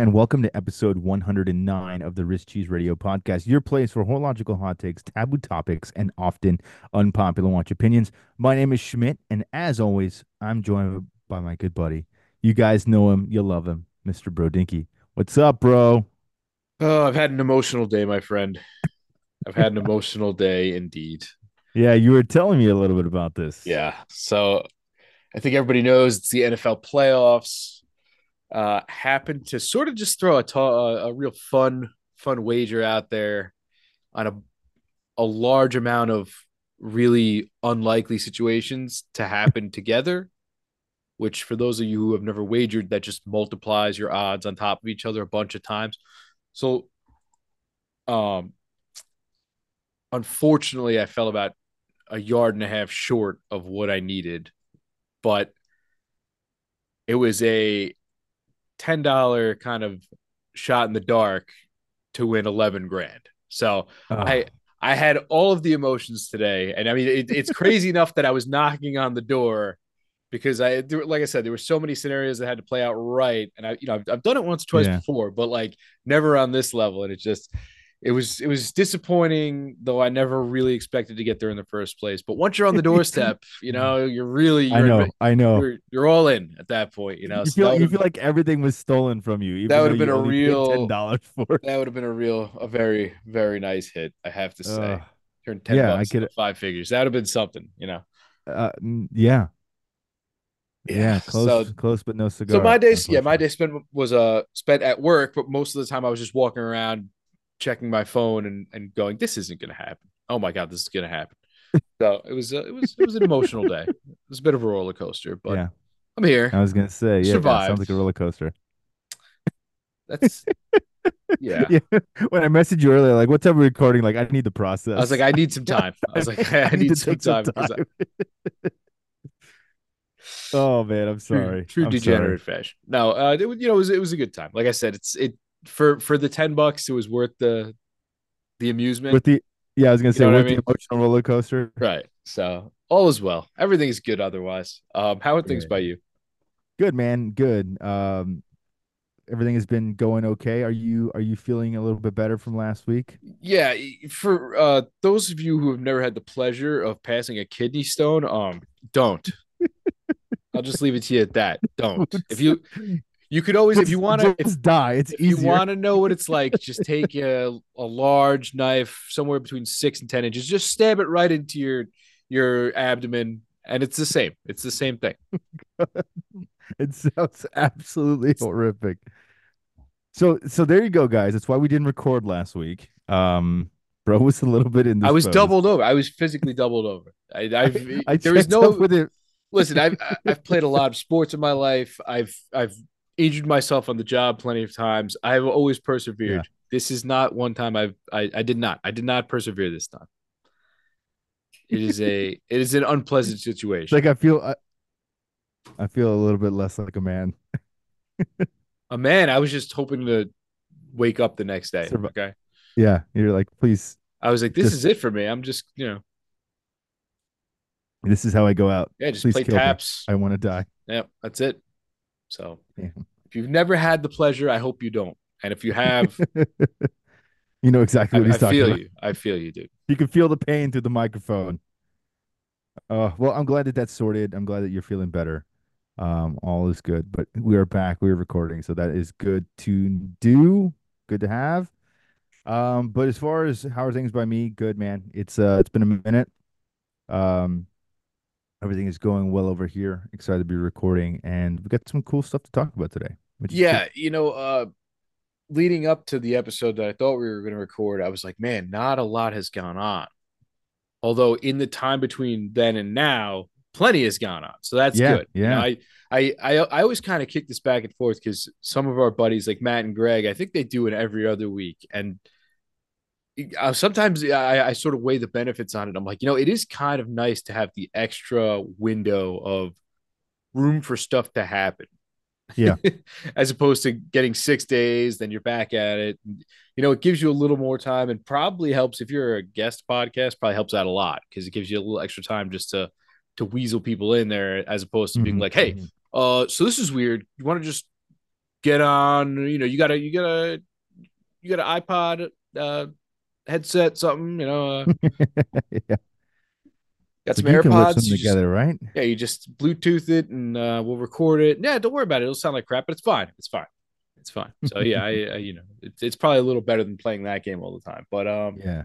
and welcome to episode 109 of the Wrist Cheese Radio Podcast, your place for horological hot takes, taboo topics, and often unpopular watch opinions. My name is Schmidt, and as always, I'm joined by my good buddy. You guys know him, you love him, Mr. Brodinky. What's up, bro? Oh, I've had an emotional day, my friend. I've had an emotional day indeed. Yeah, you were telling me a little bit about this. Yeah. So I think everybody knows it's the NFL playoffs. Uh, happened to sort of just throw a, ta- a real fun, fun wager out there on a a large amount of really unlikely situations to happen together. Which, for those of you who have never wagered, that just multiplies your odds on top of each other a bunch of times. So, um, unfortunately, I fell about a yard and a half short of what I needed, but it was a ten dollar kind of shot in the dark to win eleven grand. So Oh, I I had all of the emotions today, and I mean it, it's crazy enough that I was knocking on the door because I like I said there were so many scenarios that had to play out right, and I you know I've, I've done it once or twice Yeah. before, but like never on this level, and it just it was it was disappointing though I never really expected to get there in the first place. But once you're on the doorstep, you know you're really I you're, know, I know. you're, you're all in at that point, you know. You So feel you feel like everything was stolen from you. even That would've been a real- ten dollars for it. that would have been a real a very very nice hit, I have to say. Ugh. Turn ten yeah, I into five figures. That would have been something, you know. Uh, yeah, yeah, close, So, close, but no cigar. so my days, yeah, my day spent was uh spent at work, but most of the time I was just walking around, checking my phone and and going, "This isn't gonna happen." Oh my god, this is gonna happen. so it was uh, it was it was an emotional day. It was a bit of a roller coaster, but Yeah. I'm here. I was gonna say, yeah, yeah, Survived. sounds like a roller coaster. That's yeah. When I messaged you earlier, like, what time are we recording? Like, I need the process. I was like, I need some time. I was like, I, need, to some take some time. I- oh man, I'm sorry. true I'm degenerate fashion. No, uh, it, you know, it was it was a good time. Like I said, it's it for for the ten bucks, it was worth the the amusement. With the yeah, I was gonna say know what I with mean? the emotional roller coaster. right. So all is well. Everything is good otherwise. Um, how are things Right. by you? Good man, good. Um, everything has been going okay. Are you are you feeling a little bit better from last week? Yeah, for uh those of you who have never had the pleasure of passing a kidney stone, um, don't. I'll just leave it to you at that. Don't. If you you could always if you want to it's die. It's if you want to know what it's like, just take a, a large knife somewhere between six and ten inches. Just stab it right into your your abdomen, and it's the same. It's the same thing. It sounds absolutely horrific. So so there you go, guys. That's why we didn't record last week. Um, bro was a little bit in. The I was doubled over. I was physically doubled over. I, I've I there was no with it. listen. I've I've played a lot of sports in my life. I've I've injured myself on the job plenty of times. I've always persevered. This is not one time I've I, I did not. I did not persevere this time. It is a it is an unpleasant situation. like I feel. I, I feel a little bit less like a man. A man, I was just hoping to wake up the next day. Okay. Yeah, you're like, please. I was like, this Just- is it for me. I'm just, you know, This is how I go out. yeah, just Please play kill me. taps. I want to die. Yeah, that's it. So Yeah. If you've never had the pleasure, I hope you don't. And if you have, you know exactly I, what he's I talking about. I feel you. I feel you, dude. You can feel the pain through the microphone. Uh, well, I'm glad that that's sorted. I'm glad that you're feeling better. Um, all is good. But we are back. We are recording, so that is good to do. Good to have. Um, but as far as how are things by me, good man. It's uh, it's been a minute. Um, everything is going well over here. Excited to be recording, and we got some cool stuff to talk about today. which is good. Yeah, you know, uh leading up to the episode that I thought we were going to record, I was like, man, not a lot has gone on. Although in the time between then and now, plenty has gone on. So that's Yeah, good. You know, yeah. I I I I always kind of kick this back and forth because some of our buddies like Matt and Greg, I think they do it every other week. And uh, sometimes I, I sort of weigh the benefits on it. I'm like, you know, it is kind of nice to have the extra window of room for stuff to happen. Yeah. As opposed to getting six days, then you're back at it. You know, it gives you a little more time and probably helps if you're a guest podcast, probably helps out a lot because it gives you a little extra time just to to weasel people in there as opposed to being Mhm, like, hey, mhm. uh, so this is weird. You want to just get on. You know, you got to you got to you got an iPod uh, headset, something. You know, uh, yeah. got some Like, you can whip AirPods. you just- together, right? yeah, you just Bluetooth it and uh, we'll record it. Yeah, don't worry about it. It'll sound like crap, but it's fine. It's fine. It's fine. So yeah, I, I you know, it's it's probably a little better than playing that game all the time. But um, Yeah.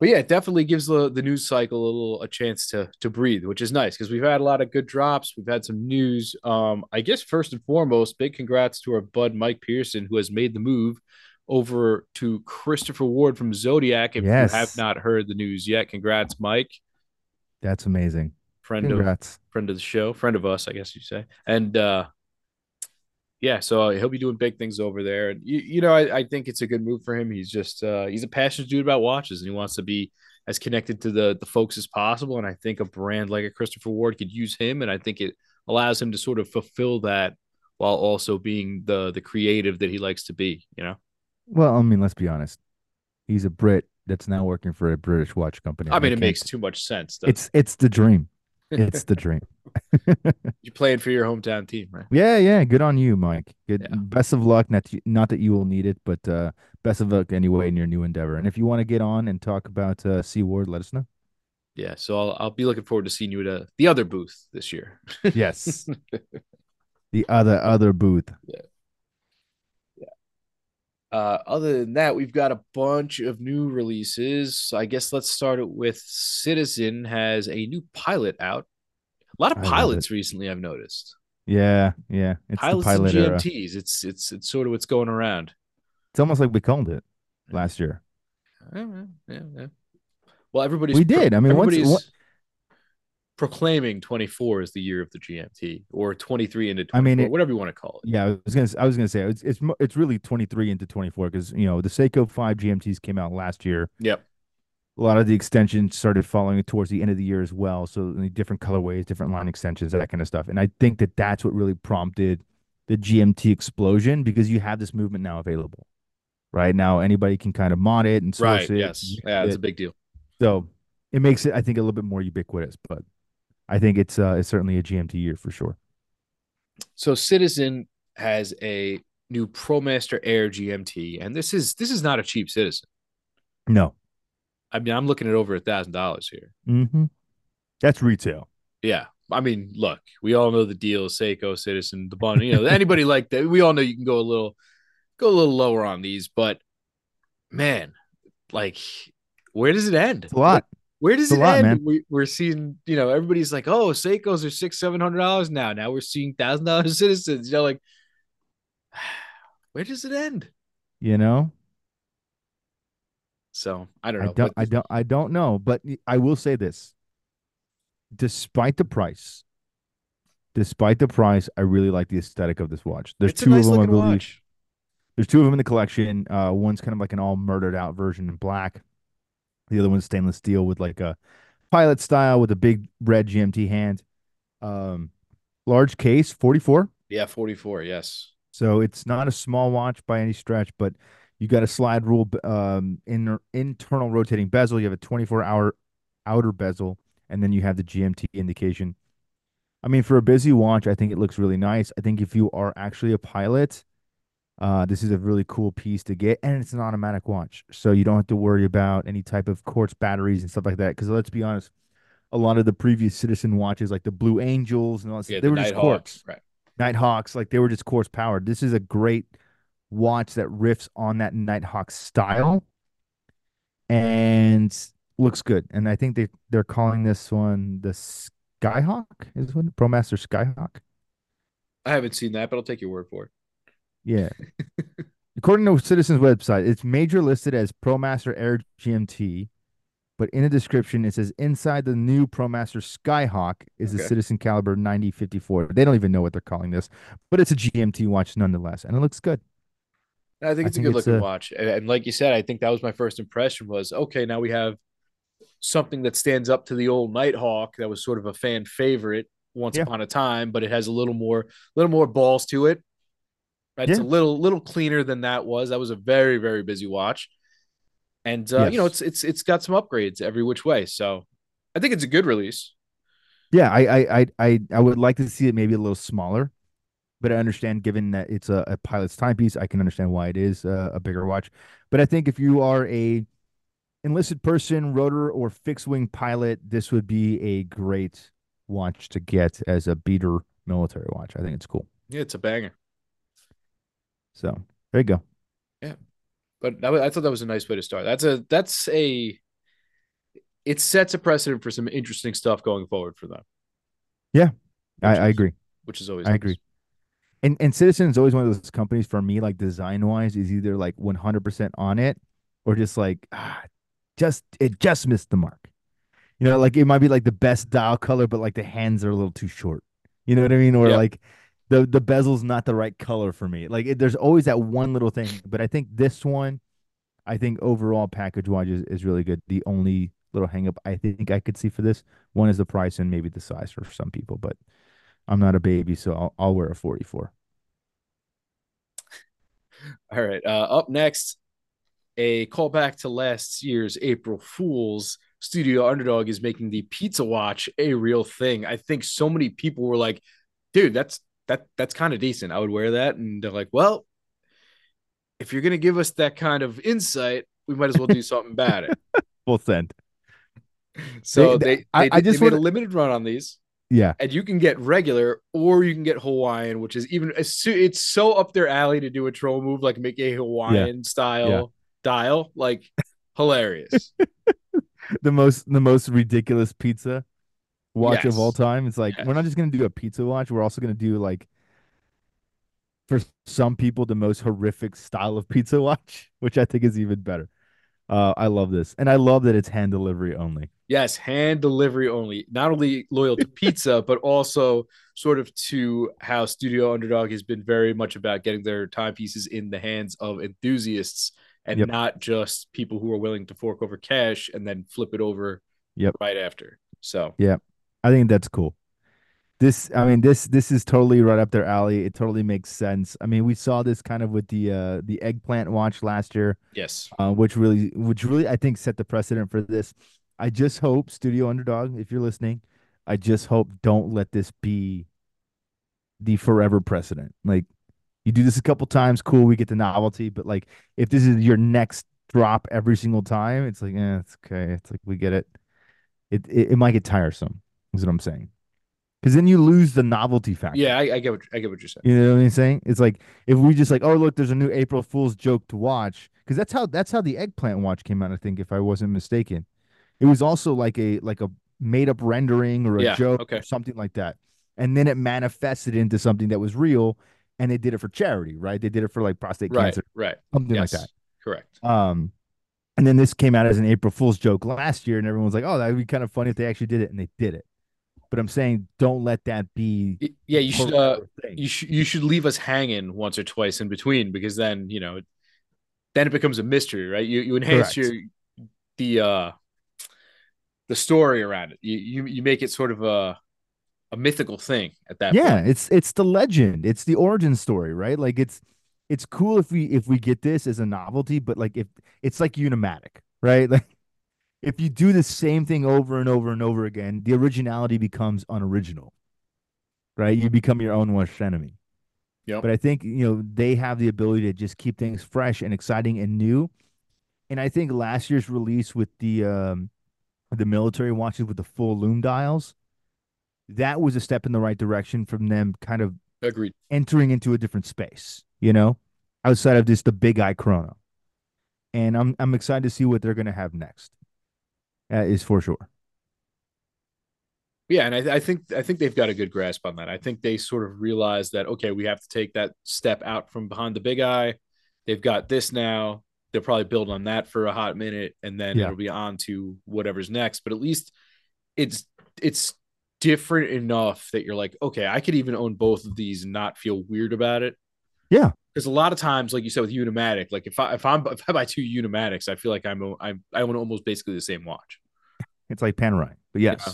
but yeah, it definitely gives the the news cycle a little a chance to to breathe, which is nice because we've had a lot of good drops. We've had some news. Um, I guess first and foremost, big congrats to our bud Mike Pearson who has made the move over to Christopher Ward from Zodiac. If Yes. you have not heard the news yet, congrats, Mike, That's amazing. friend of friend of the show, friend of us, I guess you say. And uh yeah, so he'll be doing big things over there. And you, you know, I, I think it's a good move for him. He's just uh he's a passionate dude about watches and he wants to be as connected to the the folks as possible. And I think a brand like a Christopher Ward could use him. And I think it allows him to sort of fulfill that while also being the the creative that he likes to be, you know. Well, I mean, let's be honest. He's a Brit that's now working for a British watch company. I mean, it makes too much sense. doesn't it's it's the dream. It's the dream. You're playing for your hometown team, right? Yeah, yeah. Good on you, Mike. Good. Yeah. Best of luck. Not to, not that you will need it, but uh, best of luck anyway in your new endeavor. And if you want to get on and talk about uh, C Ward, let us know. Yeah. So I'll I'll be looking forward to seeing you at uh the other booth this year. Yes. the other other booth. Uh, other than that, we've got a bunch of new releases. I guess let's start it with Citizen has a new pilot out. A lot of I pilots recently, I've noticed. Yeah, yeah. It's pilots the pilot and era. GMTs. It's it's it's sort of what's going around. It's almost like we called it last year. Yeah, yeah, yeah. Well, everybody's We did. I mean, once- what- proclaiming 24 is the year of the GMT or 23 into 24, I mean, it- whatever you want to call it. Yeah, I was gonna. I was gonna say it's it's it's really 23 into 24 because you know the Seiko Five GMTs came out last year. Yep. A lot of the extensions started following it towards the end of the year as well. So different colorways, different line extensions, that kind of stuff. And I think that that's what really prompted the GMT explosion because you have this movement now available. Right now, anybody can kind of mod it and source Right. it. Yes. Yeah, it's it. a big deal. So it makes it, I think, a little bit more ubiquitous. But I think it's uh, it's certainly a GMT year for sure. So Citizen has a new ProMaster Air GMT, and this is this is not a cheap Citizen. No, I mean, I'm looking at over a thousand dollars here. mm-hmm. that's retail. Yeah. I mean, look, we all know the deal, Seiko, Citizen, the bun, you know, anybody like that. We all know you can go a little go a little lower on these, but man, like where does it end? It's a lot. Where does It's it lot, end? man. We, we're seeing, you know, everybody's like, oh, Seikos are six, seven hundred dollars now. Now we're seeing thousand dollars citizens. You know, like, where does it end? You know, So I don't I know. don't, but I don't, I don't know, but I will say this: despite the price, despite the price, I really like the aesthetic of this watch. There's it's two nice of them, I believe. watch. There's two of them in the collection. Uh, one's kind of like an all murdered out version in black. The other one's stainless steel with like a pilot style with a big red GMT hand. Um, large case, 44. Yeah, 44. Yes. So it's not a small watch by any stretch, but you got a slide rule um inner internal rotating bezel. You have a 24 hour outer bezel, and then you have the GMT indication. I mean, for a busy watch, I think it looks really nice. I think if you are actually a pilot, uh, this is a really cool piece to get, and it's an automatic watch, so you don't have to worry about any type of quartz batteries and stuff like that. Because let's be honest, a lot of the previous Citizen watches, like the Blue Angels and all that, Yeah, stuff, they the were just Nighthawk. quartz. Right. Nighthawks, like they were just quartz powered. This is a great watch that riffs on that Nighthawk style and looks good. And I think they they're calling this one the Skyhawk. Is what ProMaster Skyhawk? I haven't seen that, but I'll take your word for it. Yeah. According to Citizen's website, it's major listed as ProMaster Air GMT, but in the description it says inside the new ProMaster Skyhawk is the Okay. Citizen Caliber 9054. They don't even know what they're calling this, but it's a GMT watch nonetheless, and it looks good. I think I it's a good it's looking a- watch. And, and like you said, I think that was my first impression was okay, now we have something that stands up to the old Nighthawk that was sort of a fan favorite once Yeah. upon a time, but it has a little more little more balls to it. Right? It's a little little cleaner than that was. That was a very, very busy watch. And uh, you know, it's it's it's got some upgrades every which way. So I think it's a good release. Yeah, I I I I, I would like to see it maybe a little smaller. but I understand given that it's a, a pilot's timepiece, I can understand why it is a, a bigger watch. But I think if you are a enlisted person, rotor or fixed wing pilot, this would be a great watch to get as a beater military watch. I think it's cool. Yeah, it's a banger. So there you go. Yeah, but that, I thought that was a nice way to start. That's a that's a it sets a precedent for some interesting stuff going forward for them. Yeah, I, is, I, agree. Which is always I nice. agree. And and Citizen is always one of those companies for me, like design wise, is either like one hundred percent on it or just like ah, just it just missed the mark. You know, like it might be like the best dial color, but like the hands are a little too short. You know what I mean? Or yeah. like the the bezel's not the right color for me. Like it, there's always that one little thing. But I think this one, I think overall package wise is, is really good. The only little hangup I think I could see for this one is the price and maybe the size for some people. But I'm not a baby, so I'll, I'll wear a 44. All right. Uh, up next, a callback to last year's April Fools. Studio Underdog is making the Pizza Watch a real thing. I think so many people were like, "Dude, that's that that's kind of decent. I would wear that." And they're like, "Well, if you're gonna give us that kind of insight, we might as well do something about it." we'll send. So they, they, I, I just made wanna... a limited run on these. Yeah. And you can get regular or you can get Hawaiian, which is even it's so up their alley to do a troll move, like make a Hawaiian yeah. style yeah. dial. Like hilarious. the most the most ridiculous pizza watch yes. of all time. It's like yes. we're not just gonna do a pizza watch, we're also gonna do like for some people the most horrific style of pizza watch, which I think is even better. Uh, I love this, and I love that it's hand delivery only. Yes, hand delivery only. Not only loyal to pizza, but also sort of to how Studio Underdog has been very much about getting their timepieces in the hands of enthusiasts and yep. not just people who are willing to fork over cash and then flip it over yep. right after. So yeah, I think that's cool. This, I mean, this this is totally right up their alley. It totally makes sense. I mean, we saw this kind of with the uh the eggplant watch last year. Yes. Uh, which really, which really, I think set the precedent for this. I just hope Studio Underdog, if you're listening, I just hope don't let this be the forever precedent. Like you do this a couple times, cool, we get the novelty, but like if this is your next drop every single time, it's like, eh, it's okay. It's like we get it. It it, it might get tiresome, is what I'm saying because then you lose the novelty factor. Yeah, I, I, get what I get what you're saying. You know what I'm saying? It's like if we just like, oh look, there's a new April Fool's joke to watch because that's how that's how the eggplant watch came out. I think if I wasn't mistaken, it was also like a like a made up rendering or a yeah, joke okay. or something like that, and then it manifested into something that was real, and they did it for charity, right? They did it for like prostate right, cancer, right? Something yes, like that. Correct. Um, and then this came out as an April Fool's joke last year, and everyone was like, "Oh, that would be kind of funny if they actually did it," and they did it but I'm saying don't let that be. Yeah, you should. Uh, you should. You should leave us hanging once or twice in between because then you know, then it becomes a mystery, right? You you enhance Correct. your the uh the story around it. You you you make it sort of a a mythical thing at that. Yeah, point. it's it's the legend. It's the origin story, right? Like it's it's cool if we if we get this as a novelty, but like if it's like Unimatic, right? Like if you do the same thing over and over and over again, the originality becomes unoriginal. Right? You become your own worst enemy. Yep. But I think, you know, they have the ability to just keep things fresh and exciting and new. And I think last year's release with the um the military watches with the full loom dials, that was a step in the right direction from them kind of agreed entering into a different space, you know, outside of just the big eye chrono. And I'm I'm excited to see what they're gonna have next uh, is for sure. Yeah, and I, I, think I think they've got a good grasp on that. I think they sort of realize that okay, we have to take that step out from behind the big eye. They've got this now. They'll probably build on that for a hot minute, and then yeah. it'll be on to whatever's next. But at least it's it's different enough that you're like, okay, I could even own both of these and not feel weird about it. Yeah, because a lot of times, like you said with Unimatic, like if I if I'm if I buy two Unimatics, I feel like I'm I I own almost basically the same watch. It's like Panerai, but yes. Yeah.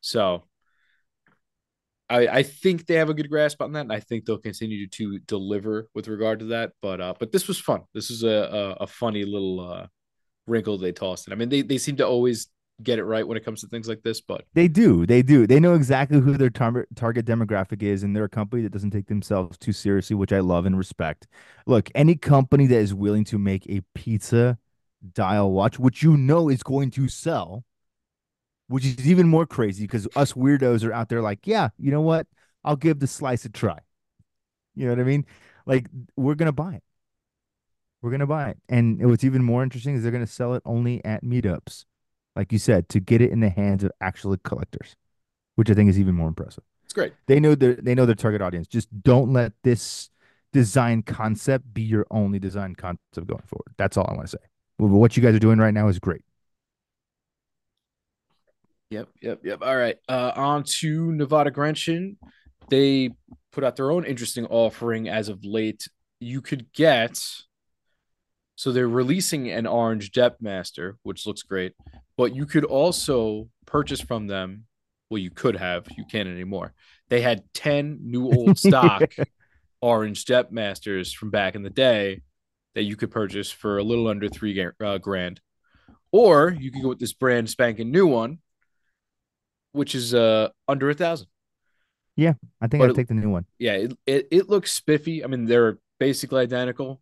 So I I think they have a good grasp on that, and I think they'll continue to deliver with regard to that. But uh, but this was fun. This is a a, a funny little uh, wrinkle they tossed in. I mean, they they seem to always get it right when it comes to things like this, but They do. They do. They know exactly who their tar- target demographic is, and they're a company that doesn't take themselves too seriously, which I love and respect. Look, any company that is willing to make a pizza dial watch, which you know is going to sell, which is even more crazy because us weirdos are out there like, yeah, you know what? I'll give the slice a try. You know what I mean? Like, we're going to buy it. We're going to buy it. And what's even more interesting is they're going to sell it only at meetups like you said, to get it in the hands of actual collectors, which I think is even more impressive. it's great. They know their they know their target audience. Just don't let this design concept be your only design concept going forward. That's all I want to say. What you guys are doing right now is great. Yep, yep, yep. All right. Uh, on to Nivada Grenchen. They put out their own interesting offering as of late. You could get so they're releasing an orange Depth Master, which looks great, but you could also purchase from them. Well, you could have, you can't anymore. They had 10 new old stock orange Depth Masters from back in the day that you could purchase for a little under three uh, grand. Or you could go with this brand spanking new one, which is uh under a thousand. Yeah, I think I'd take the new one. Yeah, it, it, it looks spiffy. I mean, they're basically identical.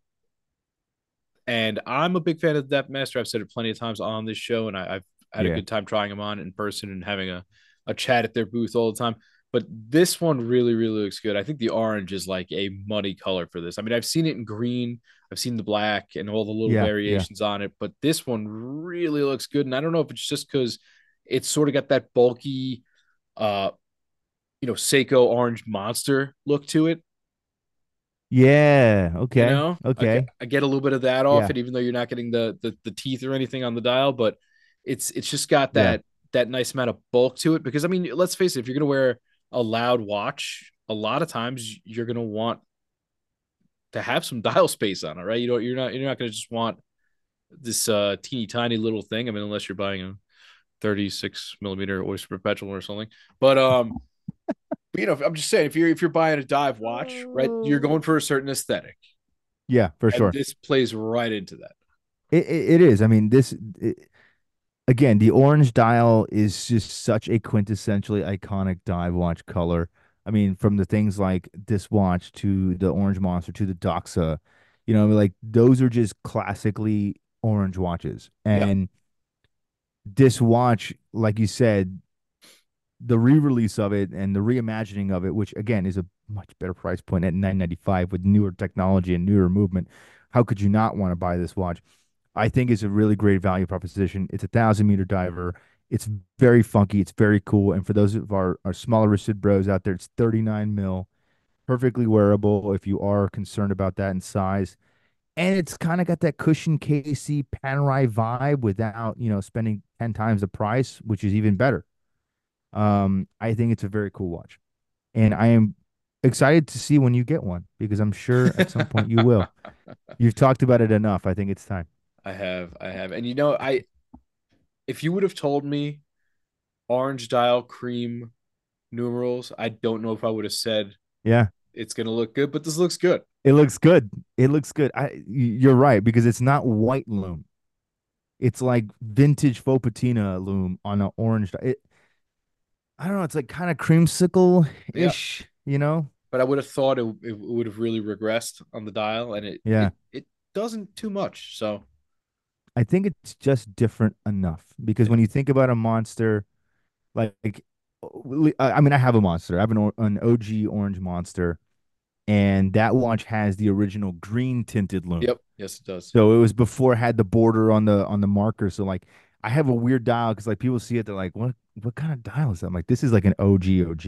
And I'm a big fan of the Depth Master. I've said it plenty of times on this show, and I, I've had Yeah. a good time trying them on in person and having a, a chat at their booth all the time. But this one really, really looks good. I think the orange is like a muddy color for this. I mean, I've seen it in green, I've seen the black and all the little Yeah, yeah. variations on it, but this one really looks good. And I don't know if it's just because it's sort of got that bulky, uh, you know, Seiko orange monster look to it. Yeah. Okay. You know, I okay. get, I get a little bit of that off Yeah. it, even though you're not getting the, the the teeth or anything on the dial, but it's it's just got Yeah. that that nice amount of bulk to it. Because I mean, let's face it, if you're gonna wear a loud watch, a lot of times you're gonna want to have some dial space on it, right? You don't you're not you're not gonna just want this uh teeny tiny little thing. I mean, unless you're buying a 36 millimeter oyster perpetual or something. But um but, you know, I'm just saying if you're if you're buying a dive watch, right, you're going oh. for a certain aesthetic. Yeah, for And sure. this plays right into that. It, it, it is. I mean, this it, again, the orange dial is just such a quintessentially iconic dive watch color. I mean, from the things like this watch to the orange monster to the Doxa, you know, like those are just classically orange watches. Yeah. And this watch, like you said, the re-release of it and the reimagining of it, which again is a much better price point at 995 with newer technology and newer movement. How could you not want to buy this watch? I think it's a really great value proposition. It's a thousand meter diver. It's very funky. It's very cool. And for those of our, our smaller wristed bros out there, it's 39 mil, perfectly wearable if you are concerned about that in size. And it's kind of got that cushion KC Panerai vibe without, you know, spending 10 times the price, which is even better. Um, I think it's a very cool watch. And I am excited to see when you get one because I'm sure at some point you will. You've talked about it enough. I think it's time. I have, I have, and you know, I if you would have told me orange dial cream numerals, I don't know if I would have said Yeah. it's gonna look good, but this looks good. It looks good. It looks good. I you're right because it's not white loom. It's like vintage faux patina loom on an orange. It, I don't know. It's like kind of creamsicle ish. You know? But I would have thought it, it would have really regressed on the dial, and it Yeah. it, it doesn't too much. So I think it's just different enough because when you think about a monster, like, I I mean, I have a monster. I have an an OG orange monster, and that watch has the original green tinted loom. yep, yes, it does. So it was before it had the border on the on the marker. So like I have a weird dial because like people see it, they're like, what what kind of dial is that? I'm like, this is like an OG OG.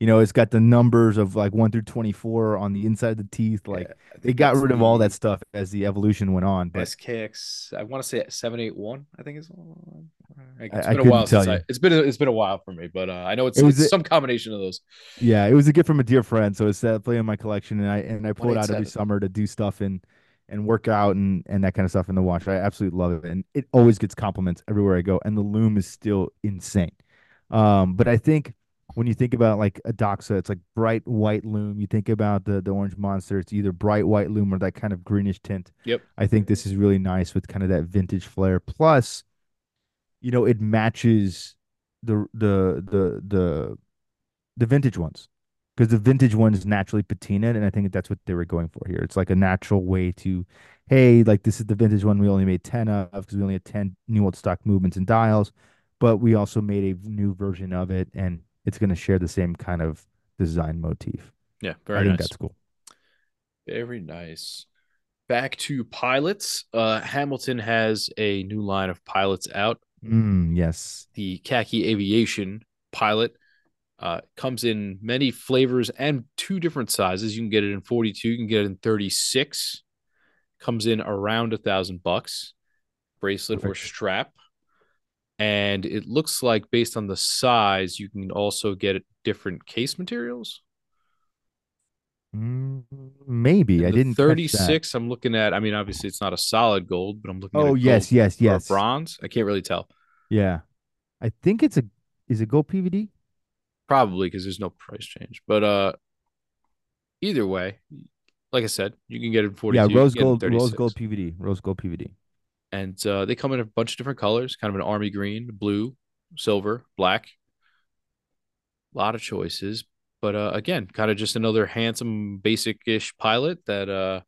You know, it's got the numbers of like one through twenty four on the inside of the teeth. Like Yeah, they got rid of all that stuff as the evolution went on. But SKX. I want to say seven eight one. I think it's. It's I- I been a couldn't while since I. It's been a, it's been a while for me, but uh, I know it's, It was it's a- some combination of those. yeah, it was a gift from a dear friend. So it's definitely in my collection, and I and I pull it out every summer to do stuff and and work out and and that kind of stuff in the watch. I absolutely love it, and it always gets compliments everywhere I go. And the loom is still insane. Um, but I think when you think about like a Doxa, it's like bright white loom. You think about the the orange monster, it's either bright white loom or that kind of greenish tint. Yep. I think this is really nice with kind of that vintage flair. Plus, you know, it matches the the the the the vintage ones because the vintage one is naturally patina, and I think that's what they were going for here. It's like a natural way to, hey, like this is the vintage one we only made ten of because we only had ten new old stock movements and dials, but we also made a new version of it, and it's going to share the same kind of design motif. Yeah, very I think nice. that's cool. Very nice. Back to pilots. Uh, Hamilton has a new line of pilots out. Mm, yes. The khaki aviation pilot uh, comes in many flavors and two different sizes. You can get it in 42, you can get it in 36. Comes in around a thousand bucks, bracelet or strap. And it looks like based on the size, you can also get different case materials. Mm, maybe And I didn't 36, I'm looking at, I mean, obviously it's not a solid gold, but I'm looking at Oh yes, yes, yes. bronze. I can't really tell. Yeah, I think it's a is it gold PVD? Probably because there's no price change. But uh either way, like I said, you can get it in 42, Yeah, rose get it in gold, rose gold PVD, rose gold PVD. And uh, they come in a bunch of different colors, kind of an army green, blue, silver, black. A lot of choices. But uh, again, kind of just another handsome, basic-ish pilot that uh,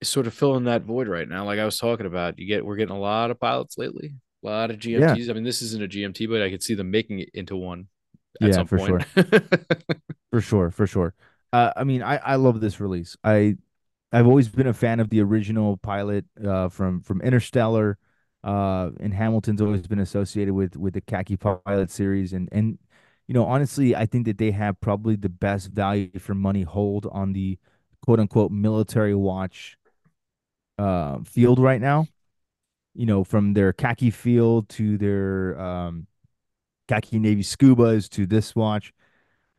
is sort of filling that void right now. Like I was talking about, you get we're getting a lot of pilots lately, a lot of Yeah, GMTs. I mean, this isn't a GMT, but I could see them making it into one at yeah, some for point. sure, for sure, for sure. Uh, I mean, I I love this release. I I've always been a fan of the original pilot uh, from from Interstellar, uh, and Hamilton's always been associated with with the khaki pilot series, and and you know honestly, I think that they have probably the best value for money hold on the quote unquote military watch uh, field right now. You know, from their khaki field to their um, khaki navy scubas to this watch.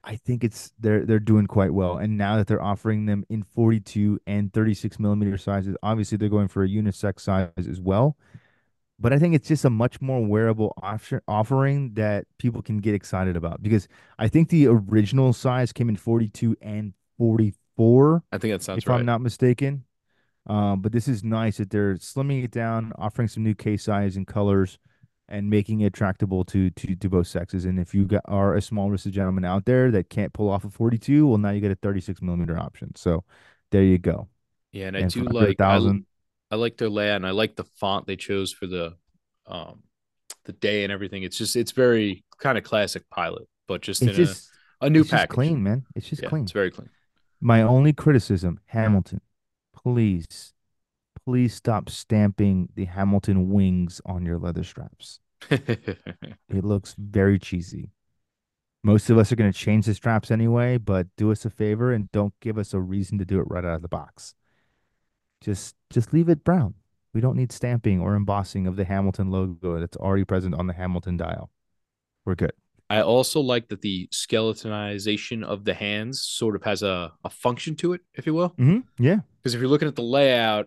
I think it's they're they're doing quite well. And now that they're offering them in 42 and 36 millimeter sizes, obviously they're going for a unisex size as well. But I think it's just a much more wearable option offering that people can get excited about because I think the original size came in 42 and 44, I think that sounds if I'm not mistaken. Um, but this is nice that they're slimming it down, offering some new case size and colors, and making it tractable to to to both sexes. And if you got, are a small wristed gentleman out there that can't pull off a 42, well, now you get a 36 millimeter option. So there you go. Yeah, and I do a like thousand, I like their layout and I like the font they chose for the um the day and everything. It's just it's very kind of classic pilot, but just it's in a just a new pack. clean, man. It's just Yeah, clean. it's very clean. My only criticism, Hamilton, please, please stop stamping the Hamilton wings on your leather straps. It looks very cheesy. Most of us are going to change the straps anyway, but do us a favor and don't give us a reason to do it right out of the box. Just just leave it brown. We don't need stamping or embossing of the Hamilton logo that's already present on the Hamilton dial. We're good. I also like that the skeletonization of the hands sort of has a, a function to it, if you will. hmm Yeah. Because if you're looking at the layout,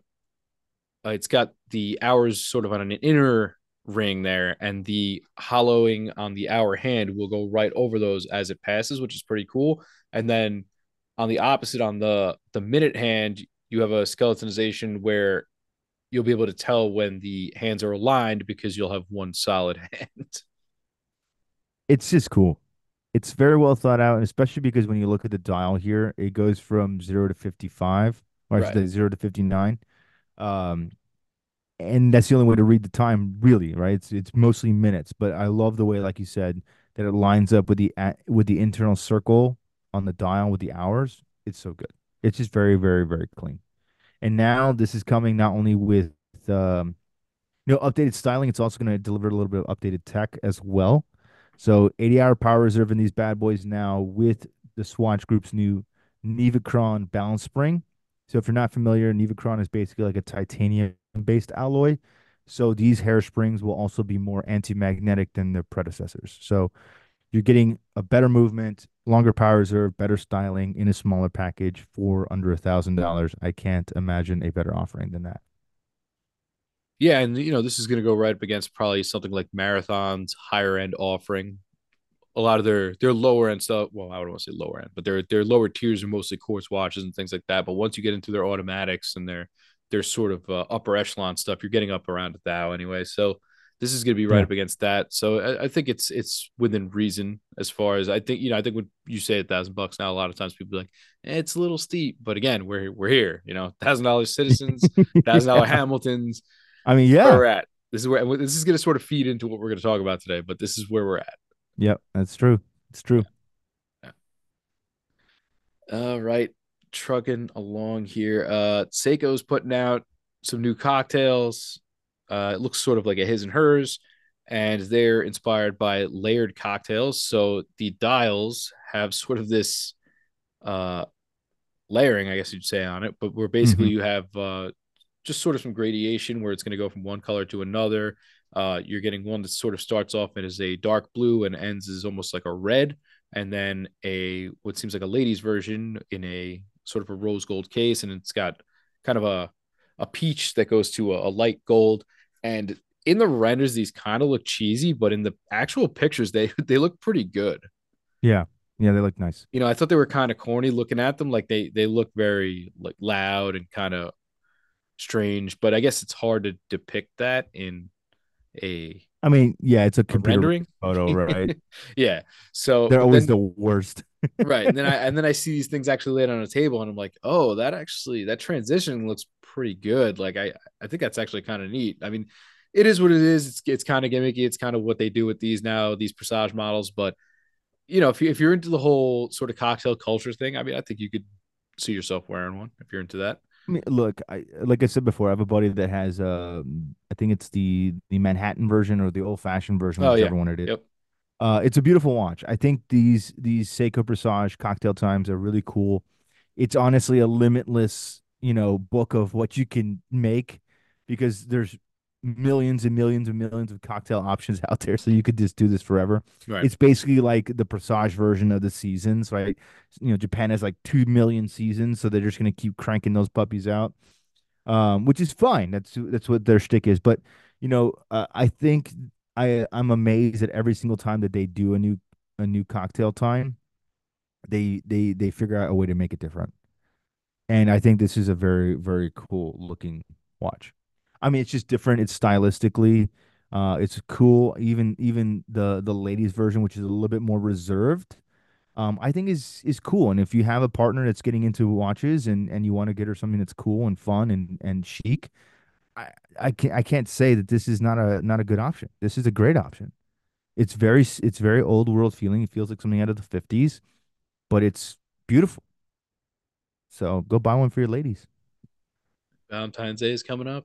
uh, it's got the hours sort of on an inner ring there, and the hollowing on the hour hand will go right over those as it passes, which is pretty cool. And then on the opposite, on the the minute hand, you have a skeletonization where you'll be able to tell when the hands are aligned because you'll have one solid hand. It's just cool. It's very well thought out, and especially because when you look at the dial here, it goes from zero to 55, or Right. say zero to 59. Um, and that's the only way to read the time, really, right? It's it's mostly minutes, but I love the way, like you said, that it lines up with the with the internal circle on the dial with the hours. It's so good. It's just very, very, very clean. And now this is coming not only with um, you know, updated styling, it's also going to deliver a little bit of updated tech as well. So 80 hour power reserve in these bad boys now with the Swatch Group's new Nivachron balance spring. So if you're not familiar, Nivachron is basically like a titanium based alloy. So these hair springs will also be more anti-magnetic than their predecessors. So you're getting a better movement, longer power reserve, better styling in a smaller package for under a thousand dollars. I can't imagine a better offering than that. Yeah, and you know, this is going to go right up against probably something like Marathon's higher end offering. A lot of their their lower end stuff, well, I don't want to say lower end, but their their lower tiers are mostly quartz watches and things like that. But once you get into their automatics and their their sort of uh, upper echelon stuff, you're getting up around a thou anyway. So This is going to be right Yeah. up against that. So I, I think it's it's within reason as far as I think. You know, I think when you say a thousand bucks now, a lot of times people like, eh, it's a little steep. But again, we're we're here. You know, thousand dollars citizens, thousand dollar. Hamiltons. I mean, yeah. we're at. This is where this is going to sort of feed into what we're going to talk about today. But this is where we're at. Yep, that's true. It's true. All right, trucking along here. Uh, Seiko's putting out some new cocktails. Uh, it looks sort of like a his and hers, and they're inspired by layered cocktails. So the dials have sort of this uh, layering, I guess you'd say, on it, but where basically Mhm. you have uh, just sort of some gradation where it's going to go from one color to another. Uh, you're getting one that sort of starts off as a dark blue and ends as almost like a red, and then a what seems like a lady's version in a sort of a rose gold case, and it's got kind of a a peach that goes to a, a light gold. And in the renders, these kind of look cheesy, but in the actual pictures, they they look pretty good. Yeah, yeah, they look nice. You know, I thought they were kind of corny looking at them, like they they look very like loud and kind of strange. But I guess it's hard to depict that in a, I mean, yeah, it's a computer rendering. photo, right? yeah. So They're always then- the worst. right and then i and then i see these things actually laid on a table and i'm like oh that actually that transition looks pretty good like i i think that's actually kind of neat i mean it is what it is it's it's kind of gimmicky it's kind of what they do with these now these presage models but you know if, you, if you're into the whole sort of cocktail culture thing i mean i think you could see yourself wearing one if you're into that I mean, look, I like I said before, I have a buddy that has um I think it's the the Manhattan version or the old fashioned version, Oh, yeah. whichever one it is. yep Uh, it's a beautiful watch. I think these these Seiko Presage cocktail times are really cool. It's honestly a limitless, you know, book of what you can make because there's millions and millions and millions of cocktail options out there. So you could just do this forever. right It's basically like the Presage version of the seasons, right? You know, Japan has like two million seasons, so they're just gonna keep cranking those puppies out, um, which is fine. That's that's what their shtick is. But you know, uh, I think I I'm amazed at every single time that they do a new a new cocktail time, they they they figure out a way to make it different. And I think this is a very very cool looking watch. I mean, it's just different. It's stylistically, uh, it's cool. Even even the the ladies version, which is a little bit more reserved, um, I think is is cool. And if you have a partner that's getting into watches and and you want to get her something that's cool and fun and and chic, I I can't I can't say that this is not a not a good option. This is a great option. It's very it's very old world feeling. It feels like something out of the 50s, but it's beautiful. So go buy one for your ladies. valentine's day is coming up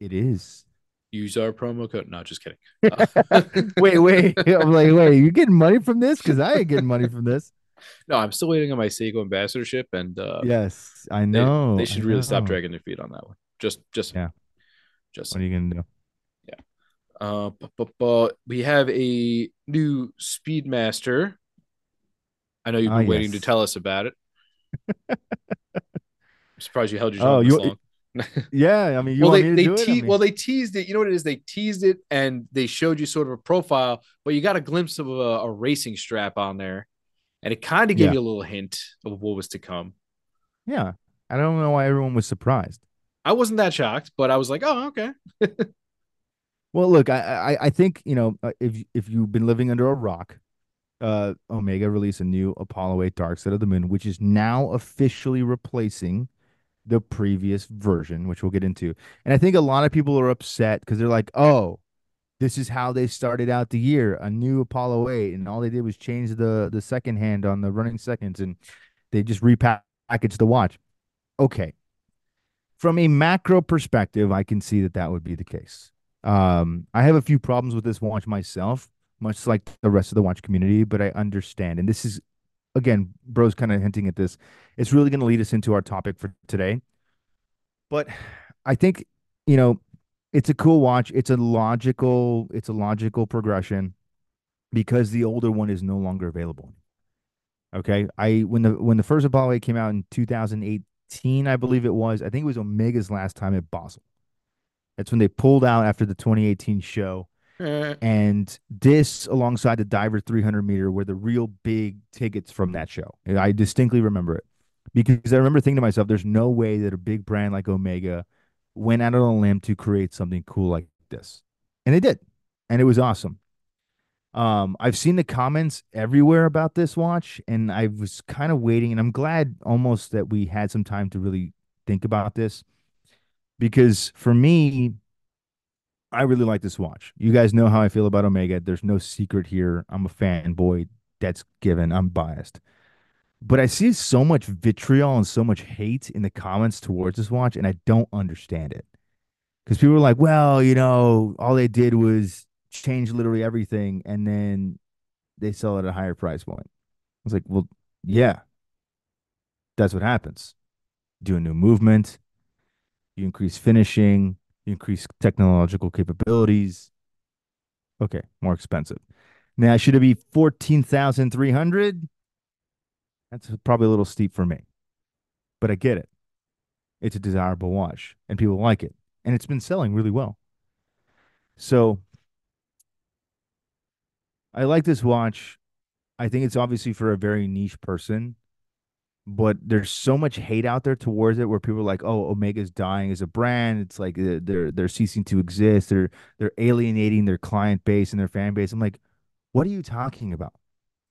It is. use our promo code no just kidding wait, wait. I'm like, wait, you getting money from this? Because I ain't getting money from this. no i'm still waiting on my seiko ambassadorship and uh Yes, I know. they I should really stop dragging their feet on that one just just Yeah. just What are you gonna do? Yeah, uh, bu- bu- bu- we have a new Speedmaster. I know you've Ah, been waiting to tell us about it. I'm surprised you held your Oh, you- long. Yeah, I mean, you well, want they me to they do it? I mean- well they teased it. You know what it is? They teased it and they showed you sort of a profile, but you got a glimpse of a, a racing strap on there, and it kind of gave Yeah. you a little hint of what was to come. yeah. I don't know why everyone was surprised. I wasn't that shocked, but I was like, oh, okay. Well, look, I, I I think you know uh, if if you've been living under a rock, uh, Omega released a new Apollo 8 Dark Side of the Moon, which is now officially replacing the previous version, which we'll get into. And I think a lot of people are upset because they're like, oh, this is how they started out the year, a new Apollo 8, and all they did was change the the second hand on the running seconds, and they just repackaged the watch. Okay. From a macro perspective, I can see that that would be the case. Um, I have a few problems with this watch myself, much like the rest of the watch community, but I understand. And this is, again, bro's kind of hinting at this. It's really going to lead us into our topic for today. But I think, you know, it's a cool watch. It's a logical, it's a logical progression because the older one is no longer available. Okay. I when the when the first Apollo 8 came out in 2018, I believe it was, I think it was Omega's last time at Basel. That's when they pulled out after the 2018 show. Eh, And this, alongside the Diver 300 meter, were the real big tickets from that show. I distinctly remember it because I remember thinking to myself, there's no way that a big brand like Omega went out on a limb to create something cool like this. And they did. and it was awesome. Um, I've seen the comments everywhere about this watch, and I was kind of waiting, and I'm glad almost that we had some time to really think about this because for me, I really like this watch. You guys know how I feel about Omega. There's no secret here. I'm a fanboy. That's given. I'm biased. But I see so much vitriol and so much hate in the comments towards this watch, and I don't understand it. Because people are like, well, you know, all they did was change literally everything and then they sell it at a higher price point. I was like, well, yeah, that's what happens. Do a new movement, you increase finishing, increase technological capabilities. Okay, more expensive. Now, should it be 14,300? That's probably a little steep for me. But I get it. It's a desirable watch and people like it. And it's been selling really well. So I like this watch. I think it's obviously for a very niche person, but there's so much hate out there towards it where people are like, "Oh, Omega's dying as a brand. It's like uh, they're they're ceasing to exist. They're they're alienating their client base and their fan base." I'm like, "What are you talking about?"